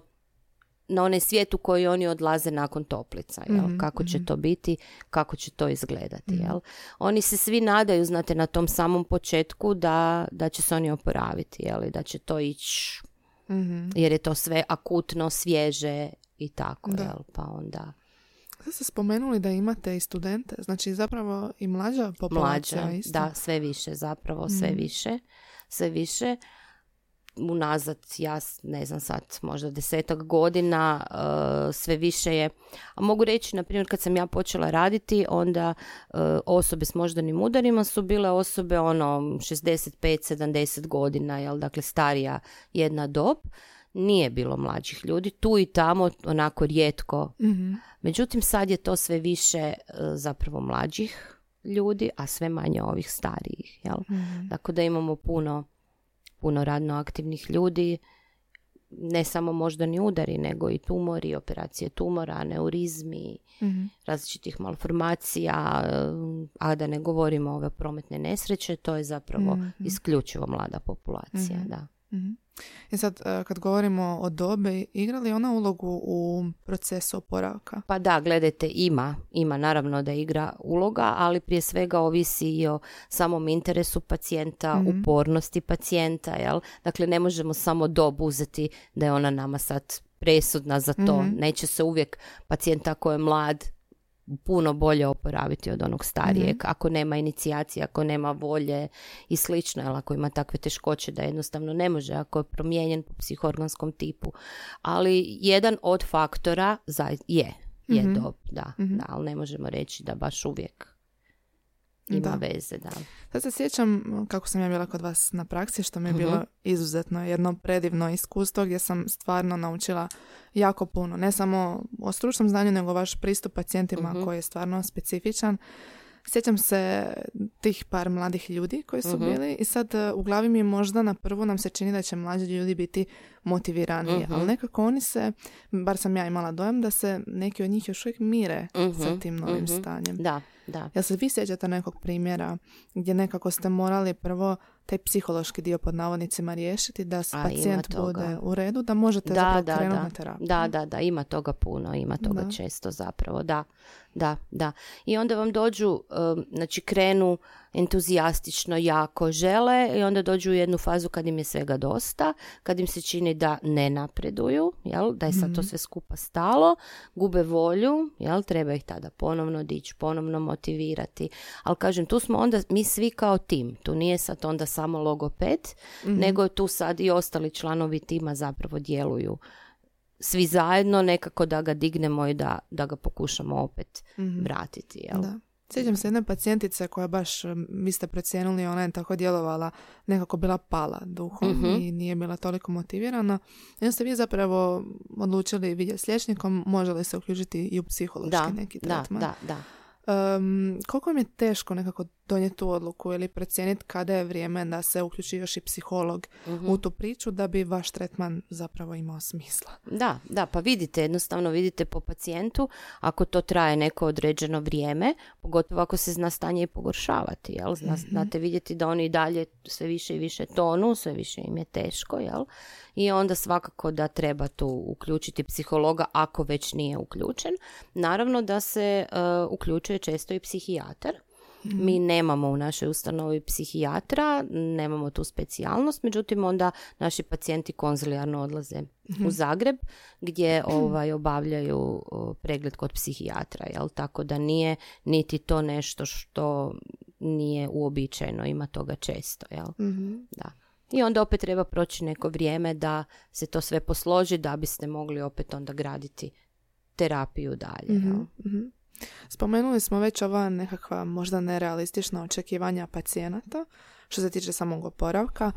C: na onaj svijet u koji oni odlaze nakon toplica, jel?
B: Mhm,
C: kako će
B: mhm.
C: to biti, kako će to izgledati,
B: Mhm.
C: jel? Oni se svi nadaju, znate, na tom samom početku da, da će se oni oporaviti, jel? I da će to ići
B: Mhm.
C: jer je to sve akutno, svježe i tako,
B: Da.
C: jel? Pa onda
B: Sad ste spomenuli da imate i studente, znači zapravo i mlađa populacija
C: mlađa,
B: isto.
C: da, sve više zapravo, sve
B: Mhm.
C: više, sve više. Unazad, ja ne znam sad, možda desetak godina, uh, sve više je, a mogu reći, na primjer, kad sam ja počela raditi, onda uh, osobe s moždanim udarima su bile osobe ono 65-70 godina, jel, dakle starija jedna dob, nije bilo mlađih ljudi, tu i tamo onako rijetko
B: Mhm.
C: Međutim, sad je to sve više e, zapravo mlađih ljudi, a sve manje ovih starijih. Jel?
B: Mhm.
C: Tako da imamo puno, puno radno aktivnih ljudi, ne samo moždani udari, nego i tumori, operacije tumora, aneurizmi,
B: Mhm.
C: različitih malformacija, e, a da ne govorimo ove prometne nesreće, to je zapravo
B: Mhm.
C: isključivo mlada populacija.
B: Mhm.
C: Da.
B: Mhm. I sad, e, kad govorimo o dobi, igra li ona ulogu u procesu oporavka?
C: Pa da, gledajte, ima. Ima naravno da igra uloga, ali prije svega ovisi i o samom interesu pacijenta,
B: Mhm.
C: upornosti pacijenta, jel? Dakle, ne možemo samo dob uzeti da je ona nama sad presudna za to.
B: Mhm.
C: Neće se uvijek pacijent ako je mlad puno bolje oporaviti od onog starijeg,
B: Mhm.
C: ako nema inicijacije, ako nema volje i slično, jel, ako ima takve teškoće da jednostavno ne može, ako je promijenjen po psihoorganskom tipu. Ali jedan od faktora za, je, je
B: Mhm.
C: dob, da,
B: Mhm.
C: da, ali ne možemo reći da baš uvijek ima
B: Da.
C: veze, da.
B: Sad se sjećam kako sam ja bila kod vas na praksi, što mi je
C: Mhm.
B: bilo izuzetno jedno predivno iskustvo gdje sam stvarno naučila jako puno. Ne samo o stručnom znanju, nego vaš pristup pacijentima
C: Mhm.
B: koji je stvarno specifičan. Sjećam se tih par mladih ljudi koji su
C: Mhm.
B: bili i sad e, u glavi mi možda na prvu nam se čini da će mlađi ljudi biti motiviraniji,
C: Mhm.
B: ali nekako oni se, bar sam ja imala dojam da se neki od njih još uvijek mire sa
C: Mhm,
B: tim novim
C: mhm.
B: stanjem.
C: Da, da.
B: Jel se vi sjećate nekog primjera gdje nekako ste morali prvo taj psihološki dio pod navodnicima riješiti da
C: ima
B: pacijent bude u redu, da možete
C: Da,
B: zapravo
C: da,
B: krenuti
C: da.
B: na terapiju?
C: Da, da, da, ima toga puno, ima toga
B: Da.
C: često zapravo, da, da, da. I onda vam dođu, znači krenu entuzijastično jako žele i onda dođu u jednu fazu kad im je svega dosta, kad im se čini da ne napreduju, jel, da je sad to
B: Mhm.
C: sve skupa stalo, gube volju, jel, treba ih tada ponovno dići, ponovno motivirati. Ali kažem, tu smo onda mi svi kao tim, tu nije sad onda samo logoped,
B: Mhm.
C: nego tu sad i ostali članovi tima zapravo djeluju svi zajedno nekako da ga dignemo i da, da ga pokušamo opet
B: Mhm.
C: vratiti. Jel?
B: Da. Sjećam se jedne pacijentice koja baš, vi ste procijenili, ona je tako djelovala, nekako bila pala duhom
C: Mhm.
B: i nije bila toliko motivirana. I onda ste vi zapravo odlučili vidjeti s liječnikom, može li se uključiti i u psihološki
C: Da,
B: neki
C: da,
B: tretman.
C: da, da.
B: Em, koliko vam je teško nekako donijeti tu odluku ili procijeniti kada je vrijeme da se uključi još i psiholog
C: Mhm.
B: u tu priču da bi vaš tretman zapravo imao smisla?
C: Da, da, pa vidite, jednostavno vidite po pacijentu, ako to traje neko određeno vrijeme, pogotovo ako se zna stanje i pogoršavati, jel? Zna,
B: Mhm.
C: Znate vidjeti da oni dalje sve više i više tonu, sve više im je teško, jel? I onda svakako da treba tu uključiti psihologa ako već nije uključen. Naravno da se e, uključuje često i psihijatar. Mi nemamo u našoj ustanovi psihijatra, nemamo tu specijalnost, međutim onda naši pacijenti konzilijarno odlaze u Zagreb gdje ovaj, obavljaju pregled kod psihijatra, jel? tako da nije niti to nešto što nije uobičajeno, ima toga često. Jel?
B: Mhm.
C: Da. I onda opet treba proći neko vrijeme da se to sve posloži da biste mogli opet onda graditi terapiju dalje.
B: Mhm, mhm. Spomenuli smo već ova nekakva možda nerealistična očekivanja pacijenata što se tiče samog oporavka.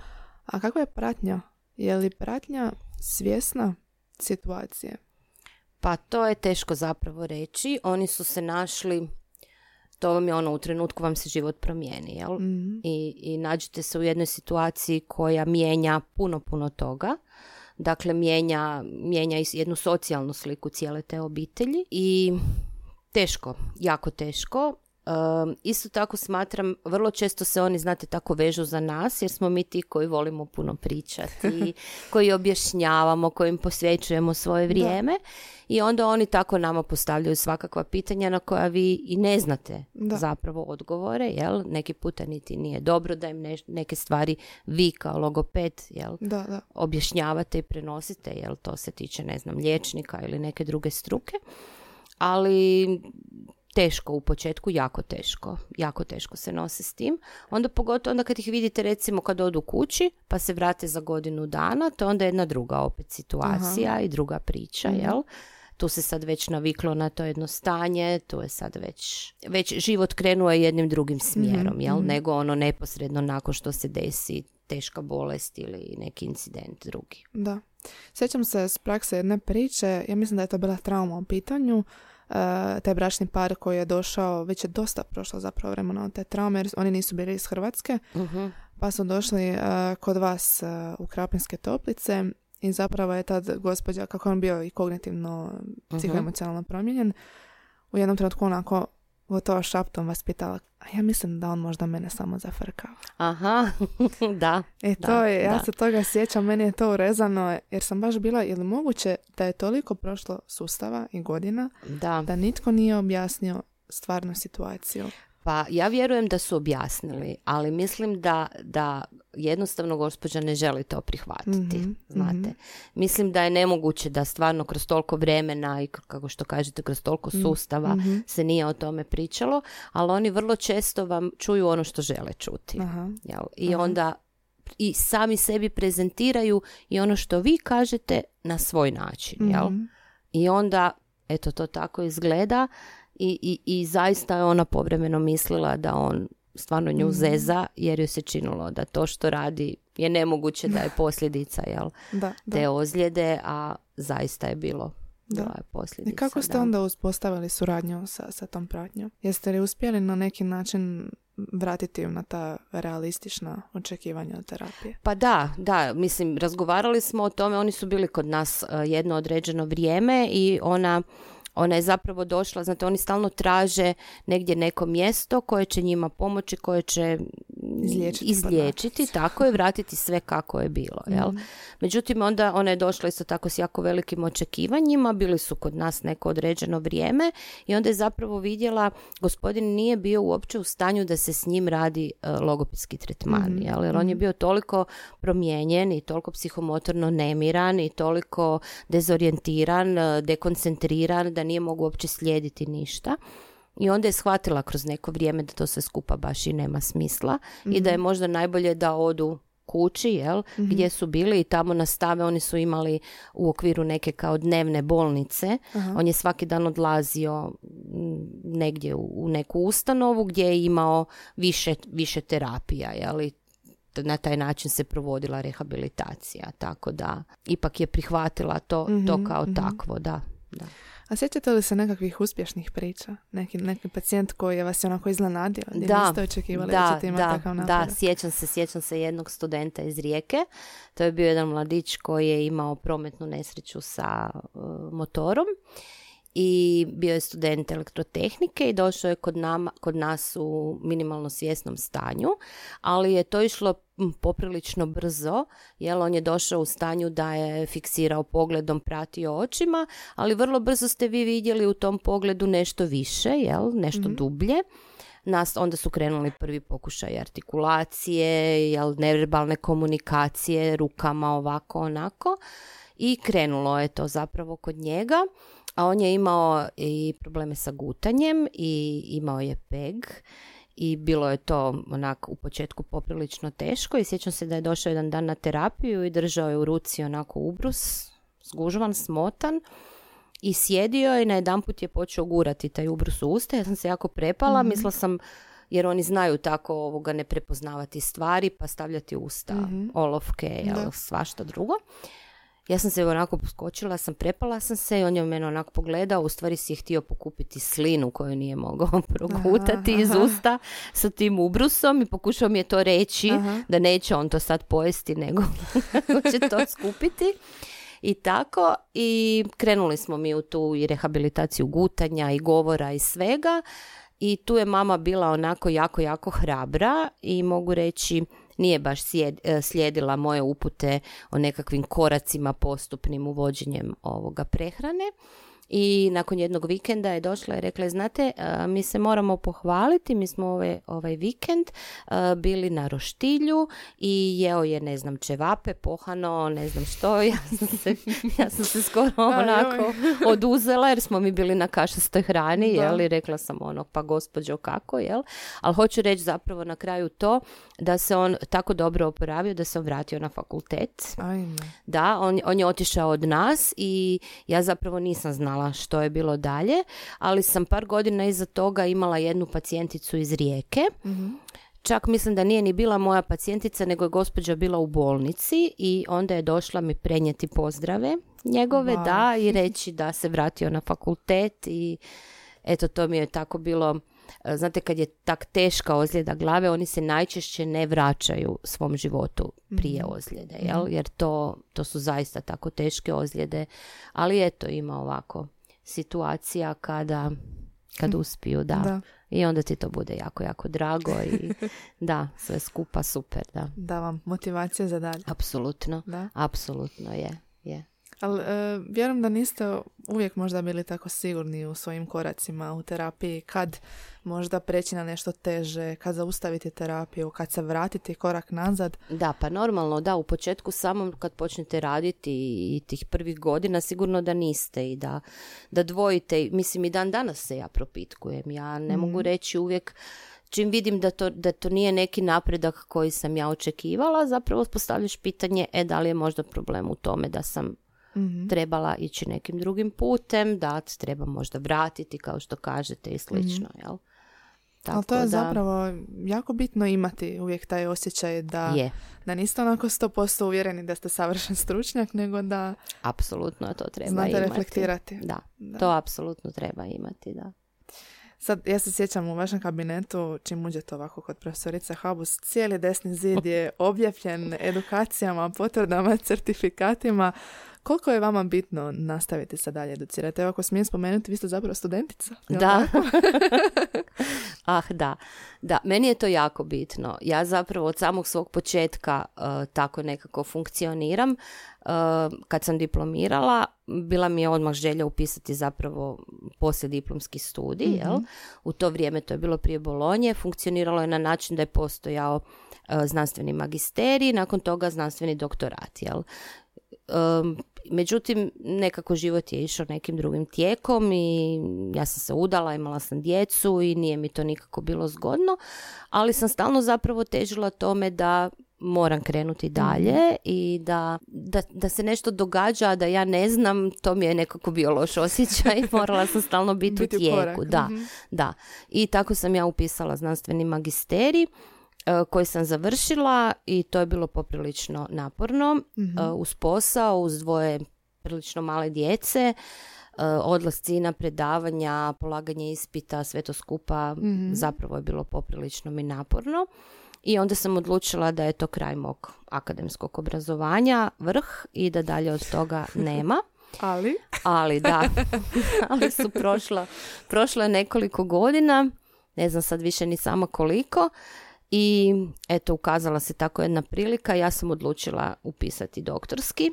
B: A kakva je pratnja? Je li pratnja svjesna situacije?
C: Pa to je teško zapravo reći. Oni su se našli, to vam je ono, u trenutku vam se život promijeni, jel?
B: Mhm.
C: I, I nađete se u jednoj situaciji koja mijenja puno, puno toga. Dakle, mijenja, mijenja jednu socijalnu sliku cijele te obitelji i teško, jako teško. Um, isto tako smatram, vrlo često se oni, znate, tako vežu za nas, jer smo mi ti koji volimo puno pričati, koji objašnjavamo, kojim posvećujemo svoje vrijeme i onda oni tako nama postavljaju svakakva pitanja na koja vi i ne znate
B: Da.
C: zapravo odgovore, jel? Neki puta niti nije dobro da im ne- neke stvari vi kao logoped, jel?
B: Da, da.
C: objašnjavate i prenosite, jel to se tiče, ne znam, liječnika ili neke druge struke, ali teško u početku, jako teško, jako teško se nose s tim. Onda pogotovo onda kad ih vidite recimo kad odu kući pa se vrate za godinu dana, to je onda jedna druga opet situacija i druga priča, jel? Tu se sad već naviklo na to jedno stanje, tu je sad već, već život krenuo je jednim drugim smjerom, jel? Nego ono neposredno nakon što se desi teška bolest ili neki incident drugi.
B: Da. Sjećam se s prakse jedne priče, ja mislim da je to bila trauma u pitanju, taj bračni par koji je došao, već je dosta prošlo zapravo vremena od te traume, jer oni nisu bili iz Hrvatske,
C: Mhm.
B: pa su došli e, kod vas e, u Krapinske toplice i zapravo je tad gospođa, kako on bio i kognitivno, psihoemocionalno promijenjen, u jednom trenutku onako gotovo šaptom vas pitala, a ja mislim da on možda mene samo zafrkava.
C: Aha, da.
B: E to je, ja se toga sjećam, meni je to urezano, jer sam baš bila, je li moguće da je toliko prošlo sustava i godina,
C: da,
B: da nitko nije objasnio stvarnu situaciju.
C: Pa ja vjerujem da su objasnili, ali mislim da, da jednostavno gospođa ne želi to prihvatiti,
B: Mhm,
C: znate.
B: mhm.
C: Mislim da je nemoguće da stvarno kroz toliko vremena i kako što kažete kroz toliko sustava
B: mhm.
C: se nije o tome pričalo, ali oni vrlo često vam čuju ono što žele čuti.
B: Aha.
C: Jel? I onda i sami sebi prezentiraju i ono što vi kažete na svoj način. Jel?
B: Mhm.
C: I onda, eto, to tako izgleda i, i, i zaista je ona povremeno mislila da on stvarno nju zeza jer joj se činilo da to što radi je nemoguće da je posljedica jel,
B: Da, da.
C: te ozljede, a zaista je bilo.
B: Da.
C: Bila je posljedica.
B: I kako ste
C: da.
B: onda uspostavili suradnju sa, sa tom pratnjom? Jeste li uspjeli na neki način vratiti ju na ta realistična očekivanja od terapije?
C: Pa da, da, mislim, razgovarali smo o tome, oni su bili kod nas uh, jedno određeno vrijeme i ona ona je zapravo došla, znate, oni stalno traže negdje neko mjesto koje će njima pomoći, koje će
B: Izliječiti
C: izliječiti tako je, vratiti sve kako je bilo, jel? Međutim, onda ona je došla isto tako s jako velikim očekivanjima, bili su kod nas neko određeno vrijeme i onda je zapravo vidjela, gospodin nije bio uopće u stanju da se s njim radi e, logopedski tretman, jel? jer on je bio toliko promijenjen i toliko psihomotorno nemiran i toliko dezorijentiran, e, dekoncentriran da nije mogu uopće slijediti ništa. I onda je shvatila kroz neko vrijeme da to sve skupa baš i nema smisla i da je možda najbolje da odu kući, jel, gdje su bili i tamo nastave, oni su imali u okviru neke kao dnevne bolnice, on je svaki dan odlazio negdje u, u neku ustanovu gdje je imao više, više terapija, jel, i na taj način se provodila rehabilitacija, tako da ipak je prihvatila to, to kao takvo, da. da.
B: A sjećate li se nekakvih uspješnih priča? Neki, neki pacijent koji je vas onako iznenadio, gdje
C: Da,
B: niste očekivali da,
C: da,
B: ćete imati
C: da,
B: takav
C: da, sjećam se, sjećam se jednog studenta iz Rijeke. To je bio jedan mladić koji je imao prometnu nesreću sa uh, motorom i bio je student elektrotehnike i došao je kod, nama, kod nas u minimalno svjesnom stanju, ali je to išlo poprilično brzo, jer on je došao u stanju da je fiksirao pogledom, pratio očima, ali vrlo brzo ste vi vidjeli u tom pogledu nešto više, jel? nešto dublje. Nas, onda su krenuli prvi pokušaj artikulacije, jel, neverbalne komunikacije, rukama ovako, onako. I krenulo je to zapravo kod njega. A on je imao i probleme sa gutanjem i imao je peg i bilo je to onako u početku poprilično teško i sjećam se da je došao jedan dan na terapiju i držao je u ruci onako ubrus, zgužvan, smotan i sjedio je i najedanput je počeo gurati taj ubrus u usta. Ja sam se jako prepala, mislila sam jer oni znaju tako ovoga ne prepoznavati stvari pa stavljati usta olovke, jel, svašta drugo. Ja sam se onako poskočila, sam prepala sam se i on je mene onako pogledao, u stvari si je htio pokupiti slinu koju nije mogao progutati iz usta sa tim ubrusom i pokušao mi je to reći
B: Aha.
C: da neće on to sad pojesti nego će to skupiti. I tako, i krenuli smo mi u tu i rehabilitaciju gutanja i govora i svega. I tu je mama bila onako jako, jako hrabra i mogu reći nije baš sjed- e, slijedila moje upute o nekakvim koracima postupnim uvođenjem ovoga prehrane. I nakon jednog vikenda je došla i rekla je, znate, mi se moramo pohvaliti, mi smo ovaj, ovaj vikend bili na roštilju i jeo je, ne znam, čevape, pohano, ne znam što, ja sam se, ja sam se skoro onako oduzela jer smo mi bili na kašastoj hrani,
B: Da.
C: jel, i rekla sam ono, pa gospođo kako, jel, ali hoću reći zapravo na kraju to da se on tako dobro oporavio da se on vratio na fakultet,
B: Ajme.
C: da, on, on je otišao od nas i ja zapravo nisam znala što je bilo dalje, ali sam par godina iza toga imala jednu pacijenticu iz Rijeke. Čak mislim da nije ni bila moja pacijentica, nego je gospođa bila u bolnici i onda je došla mi prenijeti pozdrave njegove,
B: Wow.
C: da, i reći da se vratio na fakultet i eto to mi je tako bilo Znate, kad je tak teška ozljeda glave, oni se najčešće ne vraćaju svom životu prije ozljede, jel? Jer to, to su zaista tako teške ozljede. Ali eto, ima ovako situacija kada kad uspiju, da.
B: Da.
C: I onda ti to bude jako, jako drago i da, sve skupa super, da.
B: Da vam motivacija za dalje.
C: Apsolutno,
B: Da.
C: apsolutno je, je.
B: Ali e, vjerujem da niste uvijek možda bili tako sigurni u svojim koracima u terapiji, kad možda preći na nešto teže, kad zaustaviti terapiju, kad se vratiti korak nazad.
C: Da, pa normalno, da, u početku samom kad počnete raditi i tih prvih godina sigurno da niste i da, da dvojite, mislim i dan danas se ja propitkujem, ja ne mogu reći uvijek čim vidim da to, da to nije neki napredak koji sam ja očekivala, zapravo postavljaš pitanje, e da li je možda problem u tome da sam
B: Mhm.
C: trebala ići nekim drugim putem, da se treba možda vratiti kao što kažete i slično, jel?
B: Ali to je
C: da-
B: zapravo jako bitno imati uvijek taj osjećaj da,
C: Je,
B: da niste onako 100% uvjereni da ste savršen stručnjak, nego da
C: apsolutno to treba
B: znate
C: imati.
B: reflektirati.
C: Da,
B: Da.
C: to apsolutno treba imati, da.
B: Sad, ja se sjećam u vašem kabinetu, čim uđete ovako kod profesorice Habus, cijeli desni zid je objavljen edukacijama, potvrdama, certifikatima. Koliko je vama bitno nastaviti se dalje educirati? Evo, ako smijem spomenuti, vi ste zapravo studentica.
C: Da. ah, da. Da, meni je to jako bitno. Ja zapravo od samog svog početka uh, tako nekako funkcioniram. Uh, kad sam diplomirala, bila mi je odmah želja upisati zapravo poslijediplomski studij, jel? U to vrijeme, to je bilo prije Bolonje, funkcioniralo je na način da je postojao uh, znanstveni magisterij, nakon toga znanstveni doktorat, jel? Um, međutim, nekako život je išao nekim drugim tijekom i ja sam se udala, imala sam djecu i nije mi to nikako bilo zgodno, ali sam stalno zapravo težila tome da moram krenuti dalje i da, da, da se nešto događa, da ja ne znam, to mi je nekako bio loš osjećaj, morala sam stalno biti,
B: Biti
C: u tijeku. Da,
B: mhm.
C: da. I tako sam ja upisala znanstveni magisterij koji sam završila i to je bilo poprilično naporno
B: Mhm.
C: e, uz posao, uz dvoje prilično male djece, e, odlasci na predavanja, polaganje ispita, sve to skupa
B: Mhm.
C: zapravo je bilo poprilično mi naporno. I onda sam odlučila da je to kraj mog akademskog obrazovanja, vrh i da dalje od toga nema.
B: Ali,
C: Ali da, ali su prošla, prošlo je nekoliko godina, ne znam sad više ni sama koliko i eto ukazala se tako jedna prilika, ja sam odlučila upisati doktorski.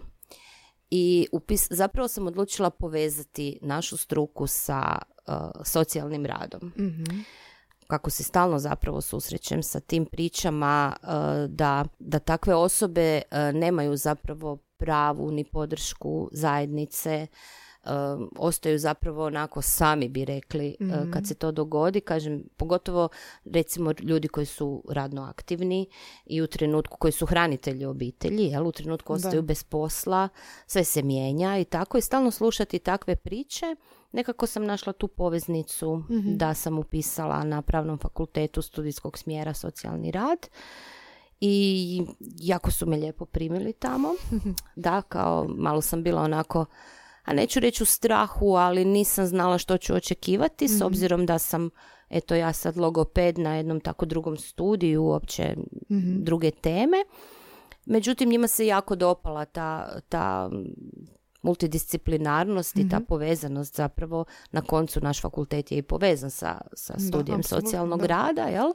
C: I upis, zapravo sam odlučila povezati našu struku sa uh, socijalnim radom.
B: Mhm,
C: kako se stalno zapravo susrećem sa tim pričama uh, da, da takve osobe uh, nemaju zapravo pravu ni podršku zajednice, ostaju zapravo onako sami bi rekli uh, kad se to dogodi, kažem, pogotovo recimo ljudi koji su radno aktivni i u trenutku koji su hranitelji obitelji, jel, u trenutku ostaju bez posla, sve se mijenja i tako i stalno slušati takve priče. Nekako sam našla tu poveznicu da sam upisala na pravnom fakultetu studijskog smjera socijalni rad i jako su me lijepo primili tamo. Da, kao malo sam bila onako, a neću reći u strahu, ali nisam znala što ću očekivati s obzirom da sam, eto ja sad logoped na jednom tako drugom studiju, uopće druge teme. Međutim, njima se jako dopala ta, ta multidisciplinarnost i ta povezanost zapravo na koncu naš fakultet je i povezan sa, sa studijem
B: apsolutno,
C: socijalnog
B: da.
C: rada, jel?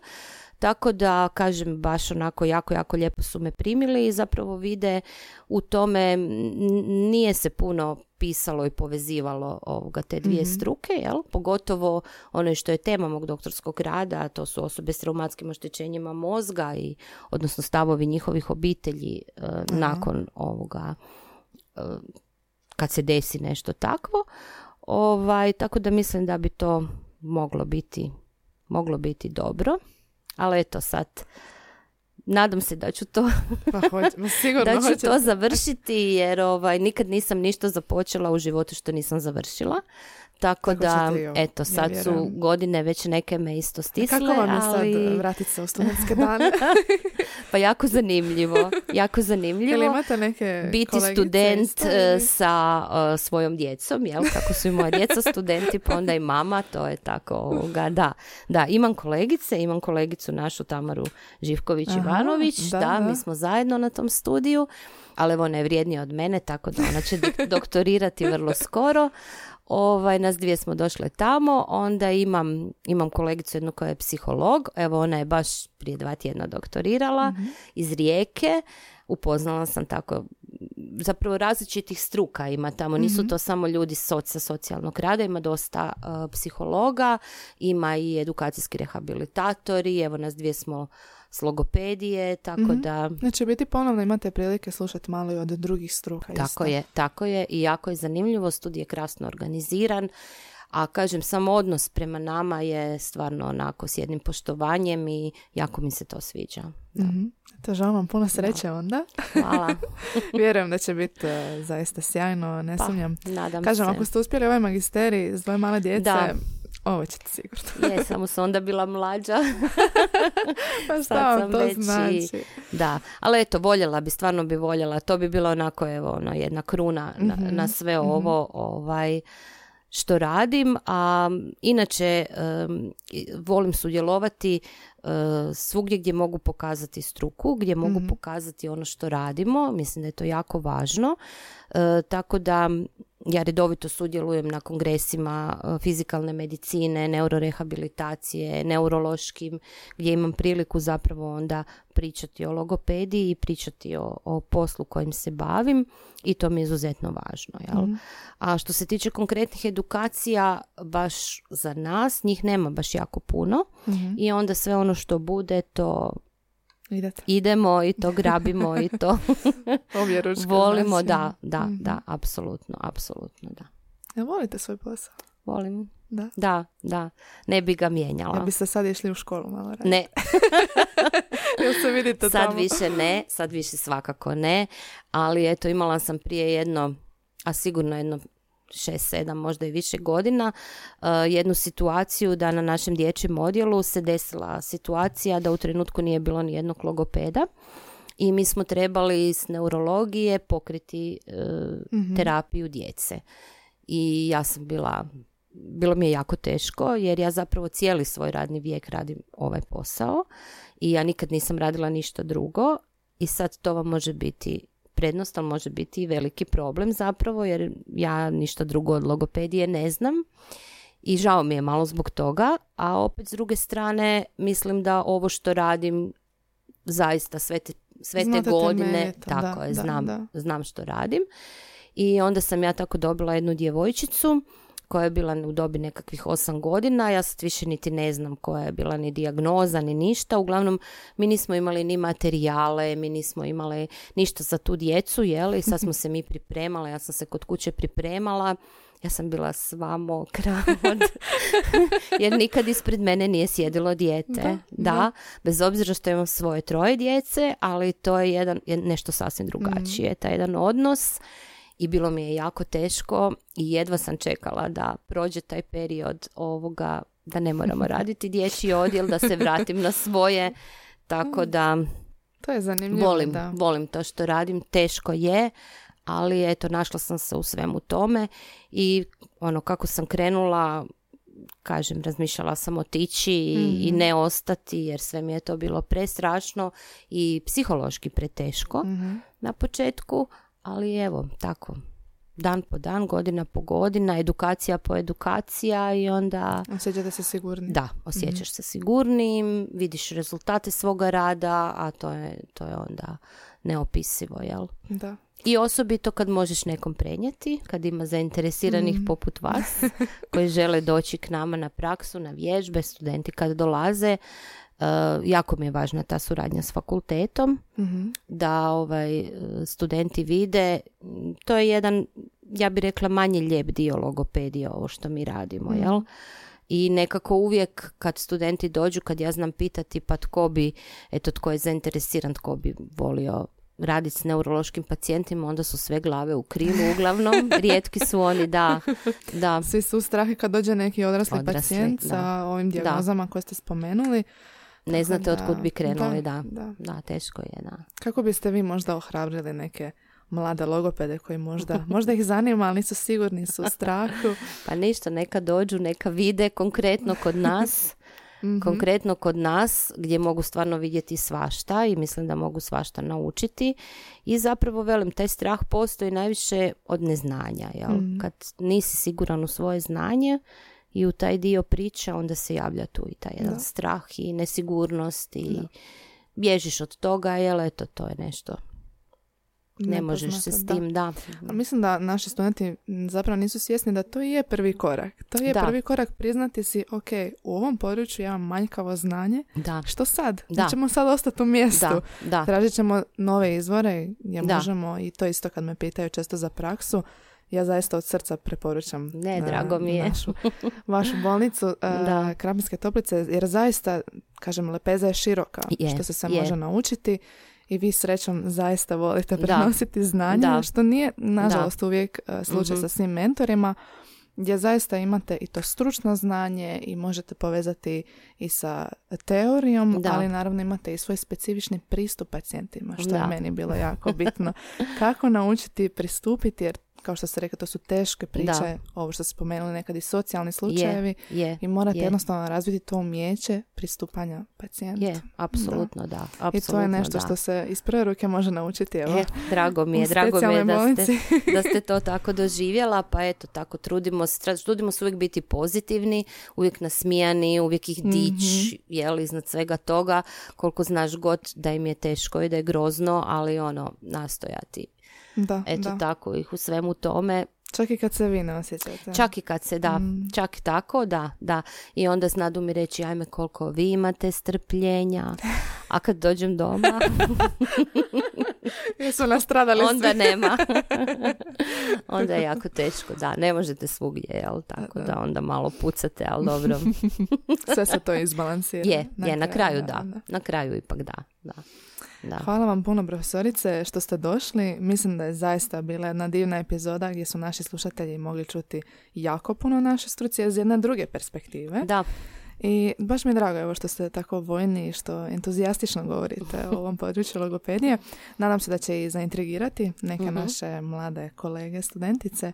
C: Tako da, kažem, baš onako jako, jako lijepo su me primili i zapravo vide u tome, nije se puno pisalo i povezivalo ovoga te dvije struke, jel? Pogotovo ono što je tema mog doktorskog rada, a to su osobe s traumatskim oštećenjima mozga i odnosno stavovi njihovih obitelji e, nakon ovoga e, kad se desi nešto takvo. Ovaj, tako da mislim da bi to moglo biti moglo biti dobro. Ali eto sad, nadam se da ću to,
B: pa hoćemo, sigurno
C: da ću
B: hoćete.
C: to završiti jer ovaj, nikad nisam ništa započela u životu što nisam završila. Tako, da, eto,
B: ja
C: sad su godine već neke me isto stisle,
B: Kako vam je sad
C: ali
B: vratiti se u studentske dane?
C: pa jako zanimljivo, jako zanimljivo.
B: Ili imate neke
C: biti student
B: isto,
C: e, sa e, svojom djecom, jel? Kako su i moja djeca studenti, pa onda i mama, to je tako ovoga, da. Da, imam kolegice, imam kolegicu našu Tamaru Živković-Ivanović, da,
B: da, da.
C: mi smo zajedno na tom studiju, ali ona je vrijednija od mene, tako da ona će doktorirati vrlo skoro. Ovaj, nas dvije smo došle tamo, onda imam, imam kolegicu jednu koja je psiholog, evo ona je baš prije dva tjedna doktorirala iz Rijeke, upoznala sam tako zapravo različitih struka ima tamo, nisu to samo ljudi soc, sa socijalnog rada, ima dosta uh, psihologa, ima i edukacijski rehabilitatori, evo nas dvije smo s logopedije, tako da...
B: Znači biti ponovno imate prilike slušati malo i od drugih struka.
C: Tako
B: isto.
C: je, tako je i jako je zanimljivo, studij je krasno organiziran, a kažem, sam odnos prema nama je stvarno onako s jednim poštovanjem i jako mi se to sviđa. Da.
B: Mhm. To želim vam puno sreće onda.
C: Hvala.
B: Vjerujem da će biti e, zaista sjajno, ne
C: Pa,
B: sumnjam.
C: nadam
B: Kažem,
C: se.
B: ako ste uspjeli ovaj magisterij s dvoje male djece,
C: Da.
B: Ovo ćete sigurno.
C: Je, samo sam onda bila mlađa.
B: Pa šta
C: Sad
B: vam
C: sam
B: to
C: već i-
B: znači?
C: Da, ali eto, voljela bi, stvarno bi voljela. To bi bilo onako, evo, ono, jedna kruna na,
B: Mhm,
C: na sve ovo, ovaj, što radim, a inače i- volim sudjelovati e, svugdje gdje mogu pokazati struku, gdje mogu
B: Mhm.
C: pokazati ono što radimo, mislim da je to jako važno, E, tako da ja redovito sudjelujem na kongresima e, fizikalne medicine, neurorehabilitacije, neurološkim, gdje imam priliku zapravo onda pričati o logopediji i pričati o, o poslu kojim se bavim i to mi je izuzetno važno. Jel?
B: Mhm.
C: A što se tiče konkretnih edukacija, baš za nas, njih nema baš jako puno
B: Mhm.
C: i onda sve ono što bude, to
B: Idete.
C: idemo i to grabimo i to volimo,
B: znači.
C: da, da,
B: Mhm.
C: da, apsolutno, apsolutno, da.
B: Jel volite svoj posao?
C: Volim,
B: Da.
C: da, da, ne bi ga mijenjala.
B: Jel biste sad išli u školu malo raditi?
C: Ne,
B: Jel se vidite
C: sad
B: tamo?
C: više ne, sad više svakako ne, ali eto imala sam prije jedno, a sigurno jedno šest, sedam, možda i više godina, uh, jednu situaciju da na našem dječjem odjelu se desila situacija da u trenutku nije bilo ni jednog logopeda i mi smo trebali s neurologije pokriti uh,
B: Mhm.
C: terapiju djece. I ja sam bila, bilo mi je jako teško jer ja zapravo cijeli svoj radni vijek radim ovaj posao i ja nikad nisam radila ništa drugo i sad to vam može biti prednost, ali može biti i veliki problem zapravo jer ja ništa drugo od logopedije ne znam i žao mi je malo zbog toga, a opet s druge strane mislim da ovo što radim zaista sve te, sve te godine,
B: temeljito,
C: tako
B: da,
C: je,
B: da,
C: znam,
B: da.
C: znam što radim. I onda sam ja tako dobila jednu djevojčicu koja je bila u dobi nekakvih osam godina, ja sad više niti ne znam koja je bila ni dijagnoza ni ništa, uglavnom mi nismo imali ni materijale, mi nismo imali ništa za tu djecu, jel, i sad smo se mi pripremale, ja sam se kod kuće pripremala, ja sam bila sva mokra od... jer nikad ispred mene nije sjedilo dijete.
B: Da,
C: Da,
B: da.
C: bez obzira što imam svoje troje djece, ali to je jedan, je nešto sasvim drugačije, taj jedan odnos i bilo mi je jako teško i jedva sam čekala da prođe taj period ovoga da ne moramo raditi dječji odjel, da se vratim na svoje, tako da
B: To je zanimljivo,
C: volim,
B: da.
C: volim to što radim, teško je, ali eto, našla sam se u svemu tome i ono, kako sam krenula, kažem, razmišljala sam otići i, i ne ostati, jer sve mi je to bilo prestrašno i psihološki preteško
B: Mhm.
C: na početku, ali evo, tako, dan po dan, godina po godina, edukacija po edukacija i onda...
B: Osjećate se sigurni.
C: Da, osjećaš se sigurnim, vidiš rezultate svoga rada, a to je, to je onda neopisivo, jel?
B: Da.
C: I osobito kad možeš nekom prenijeti, kad ima zainteresiranih poput vas koji žele doći k nama na praksu, na vježbe, studenti kad dolaze, jako mi je važna ta suradnja s fakultetom,
B: Mhm.
C: da ovaj, e, studenti vide, to je jedan, ja bih rekla, manje lijep dio logopedije ovo što mi radimo, jel? I nekako uvijek kad studenti dođu, kad ja znam pitati pa tko bi, eto tko je zainteresiran, tko bi volio raditi s neurološkim pacijentima, onda su sve glave u krilu uglavnom, rijetki su oni, da, da,
B: Svi su u strahi kad dođe neki odrasli,
C: Odrasli,
B: pacijent
C: da.
B: sa ovim dijagnozama koje ste spomenuli.
C: Ne znate
B: da-
C: od kud bi krenuli, da,
B: da.
C: da, teško je, da.
B: Kako biste vi možda ohrabrili neke mlade logopede koji možda, možda ih zanima, ali nisu sigurni, su u strahu.
C: Pa ništa, neka dođu, neka vide konkretno kod nas.
B: Mhm.
C: Konkretno kod nas gdje mogu stvarno vidjeti svašta i mislim da mogu svašta naučiti i zapravo velim taj strah postoji najviše od neznanja. Jel?
B: Mhm.
C: Kad nisi siguran u svoje znanje i u taj dio priče onda se javlja tu i taj jedan
B: Da.
C: strah i nesigurnost i bježiš od toga jel eto to je nešto ne možeš se s
B: da.
C: tim da,
B: A mislim da naši studenti zapravo nisu svjesni da to je prvi korak. To je
C: Da.
B: prvi korak priznati si, ok, u ovom području ja imam manjkavo znanje,
C: da,
B: što sad?
C: Da.
B: Nećemo sad ostati u mjestu.
C: da, da,
B: Tražit ćemo nove izvore
C: Da.
B: možemo i to isto kad me pitaju često za praksu. Ja zaista od srca preporučam
C: Ne,
B: e,
C: drago mi je.
B: našu, vašu bolnicu e,
C: Da.
B: Krapinske toplice jer zaista, kažem, lepeza je široka
C: Je,
B: što se sve
C: je.
B: može naučiti i vi srećom zaista volite
C: Da.
B: prenositi znanje,
C: Da.
B: što nije nažalost uvijek e, slučaj
C: Mhm.
B: sa svim mentorima gdje zaista imate i to stručno znanje i možete povezati i sa teorijom,
C: Da.
B: ali naravno imate i svoj specifični pristup pacijentima, što je
C: Da.
B: meni bilo jako bitno. Kako naučiti pristupiti, jer kao što ste rekli, to su teške priče,
C: Da.
B: ovo što ste spomenuli, nekad i socijalni slučajevi
C: je,
B: i morate
C: je.
B: jednostavno razviti to umijeće pristupanja pacijentu.
C: je, apsolutno da, apsolutno
B: I to je nešto
C: da.
B: što se iz prve ruke može naučiti. Evo,
C: E, drago mi je, drago mi je da ste, da ste to tako doživjela, pa eto, tako trudimo se, trudimo se uvijek biti pozitivni, uvijek nasmijani, uvijek ih dić,
B: Mhm.
C: jel, iznad svega toga, koliko znaš god da im je teško i da je grozno, ali ono, nastojati.
B: Da,
C: Eto,
B: da.
C: tako ih u svemu tome,
B: Čak i kad se vi ne osjećate.
C: čak i kad se da,
B: Mm.
C: čak i tako, da, da. I onda znadu mi reći, ajme koliko vi imate strpljenja, a kad dođem doma,
B: Jesu nastradali
C: onda
B: svi.
C: nema. onda je jako teško, da, ne možete svugdje, jel, tako
B: Da,
C: da,
B: da.
C: onda malo pucate, ali dobro.
B: Sve se to izbalansira.
C: Je, je, na kraju da, na kraju ipak da, da. Da.
B: Hvala vam puno profesorice što ste došli. Mislim da je zaista bila jedna divna epizoda gdje su naši slušatelji mogli čuti jako puno naše struci iz jedne druge perspektive.
C: Da,
B: I baš mi je drago evo što ste tako vojni i što entuzijastično govorite o ovom području logopedije. Nadam se da će i zaintrigirati neke
C: Mhm.
B: naše mlade kolege, studentice,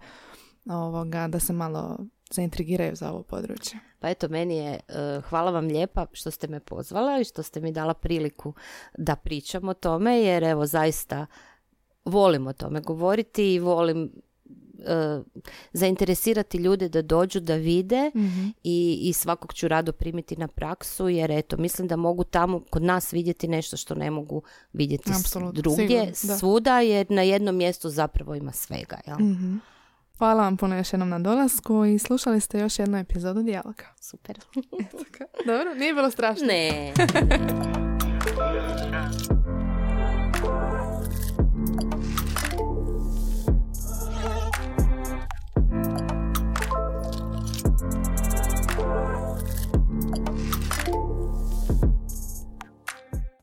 B: ovoga, da se malo zaintrigiraju za ovo područje.
C: Pa eto, meni je, eh, hvala vam lijepa što ste me pozvala i što ste mi dala priliku da pričam o tome, jer evo zaista volim o tome govoriti i volim eh, zainteresirati ljude da dođu da vide i, i svakog ću rado primiti na praksu jer eto mislim da mogu tamo kod nas vidjeti nešto što ne mogu vidjeti
B: Apsolutno,
C: drugdje
B: sigurno, da.
C: svuda jer na jednom mjestu zapravo ima svega jel?
B: Mhm. Hvala vam puno još jednom na dolasku i slušali ste još jednu epizodu dijaloga.
C: Super.
B: Dobro, nije bilo strašno.
C: Ne.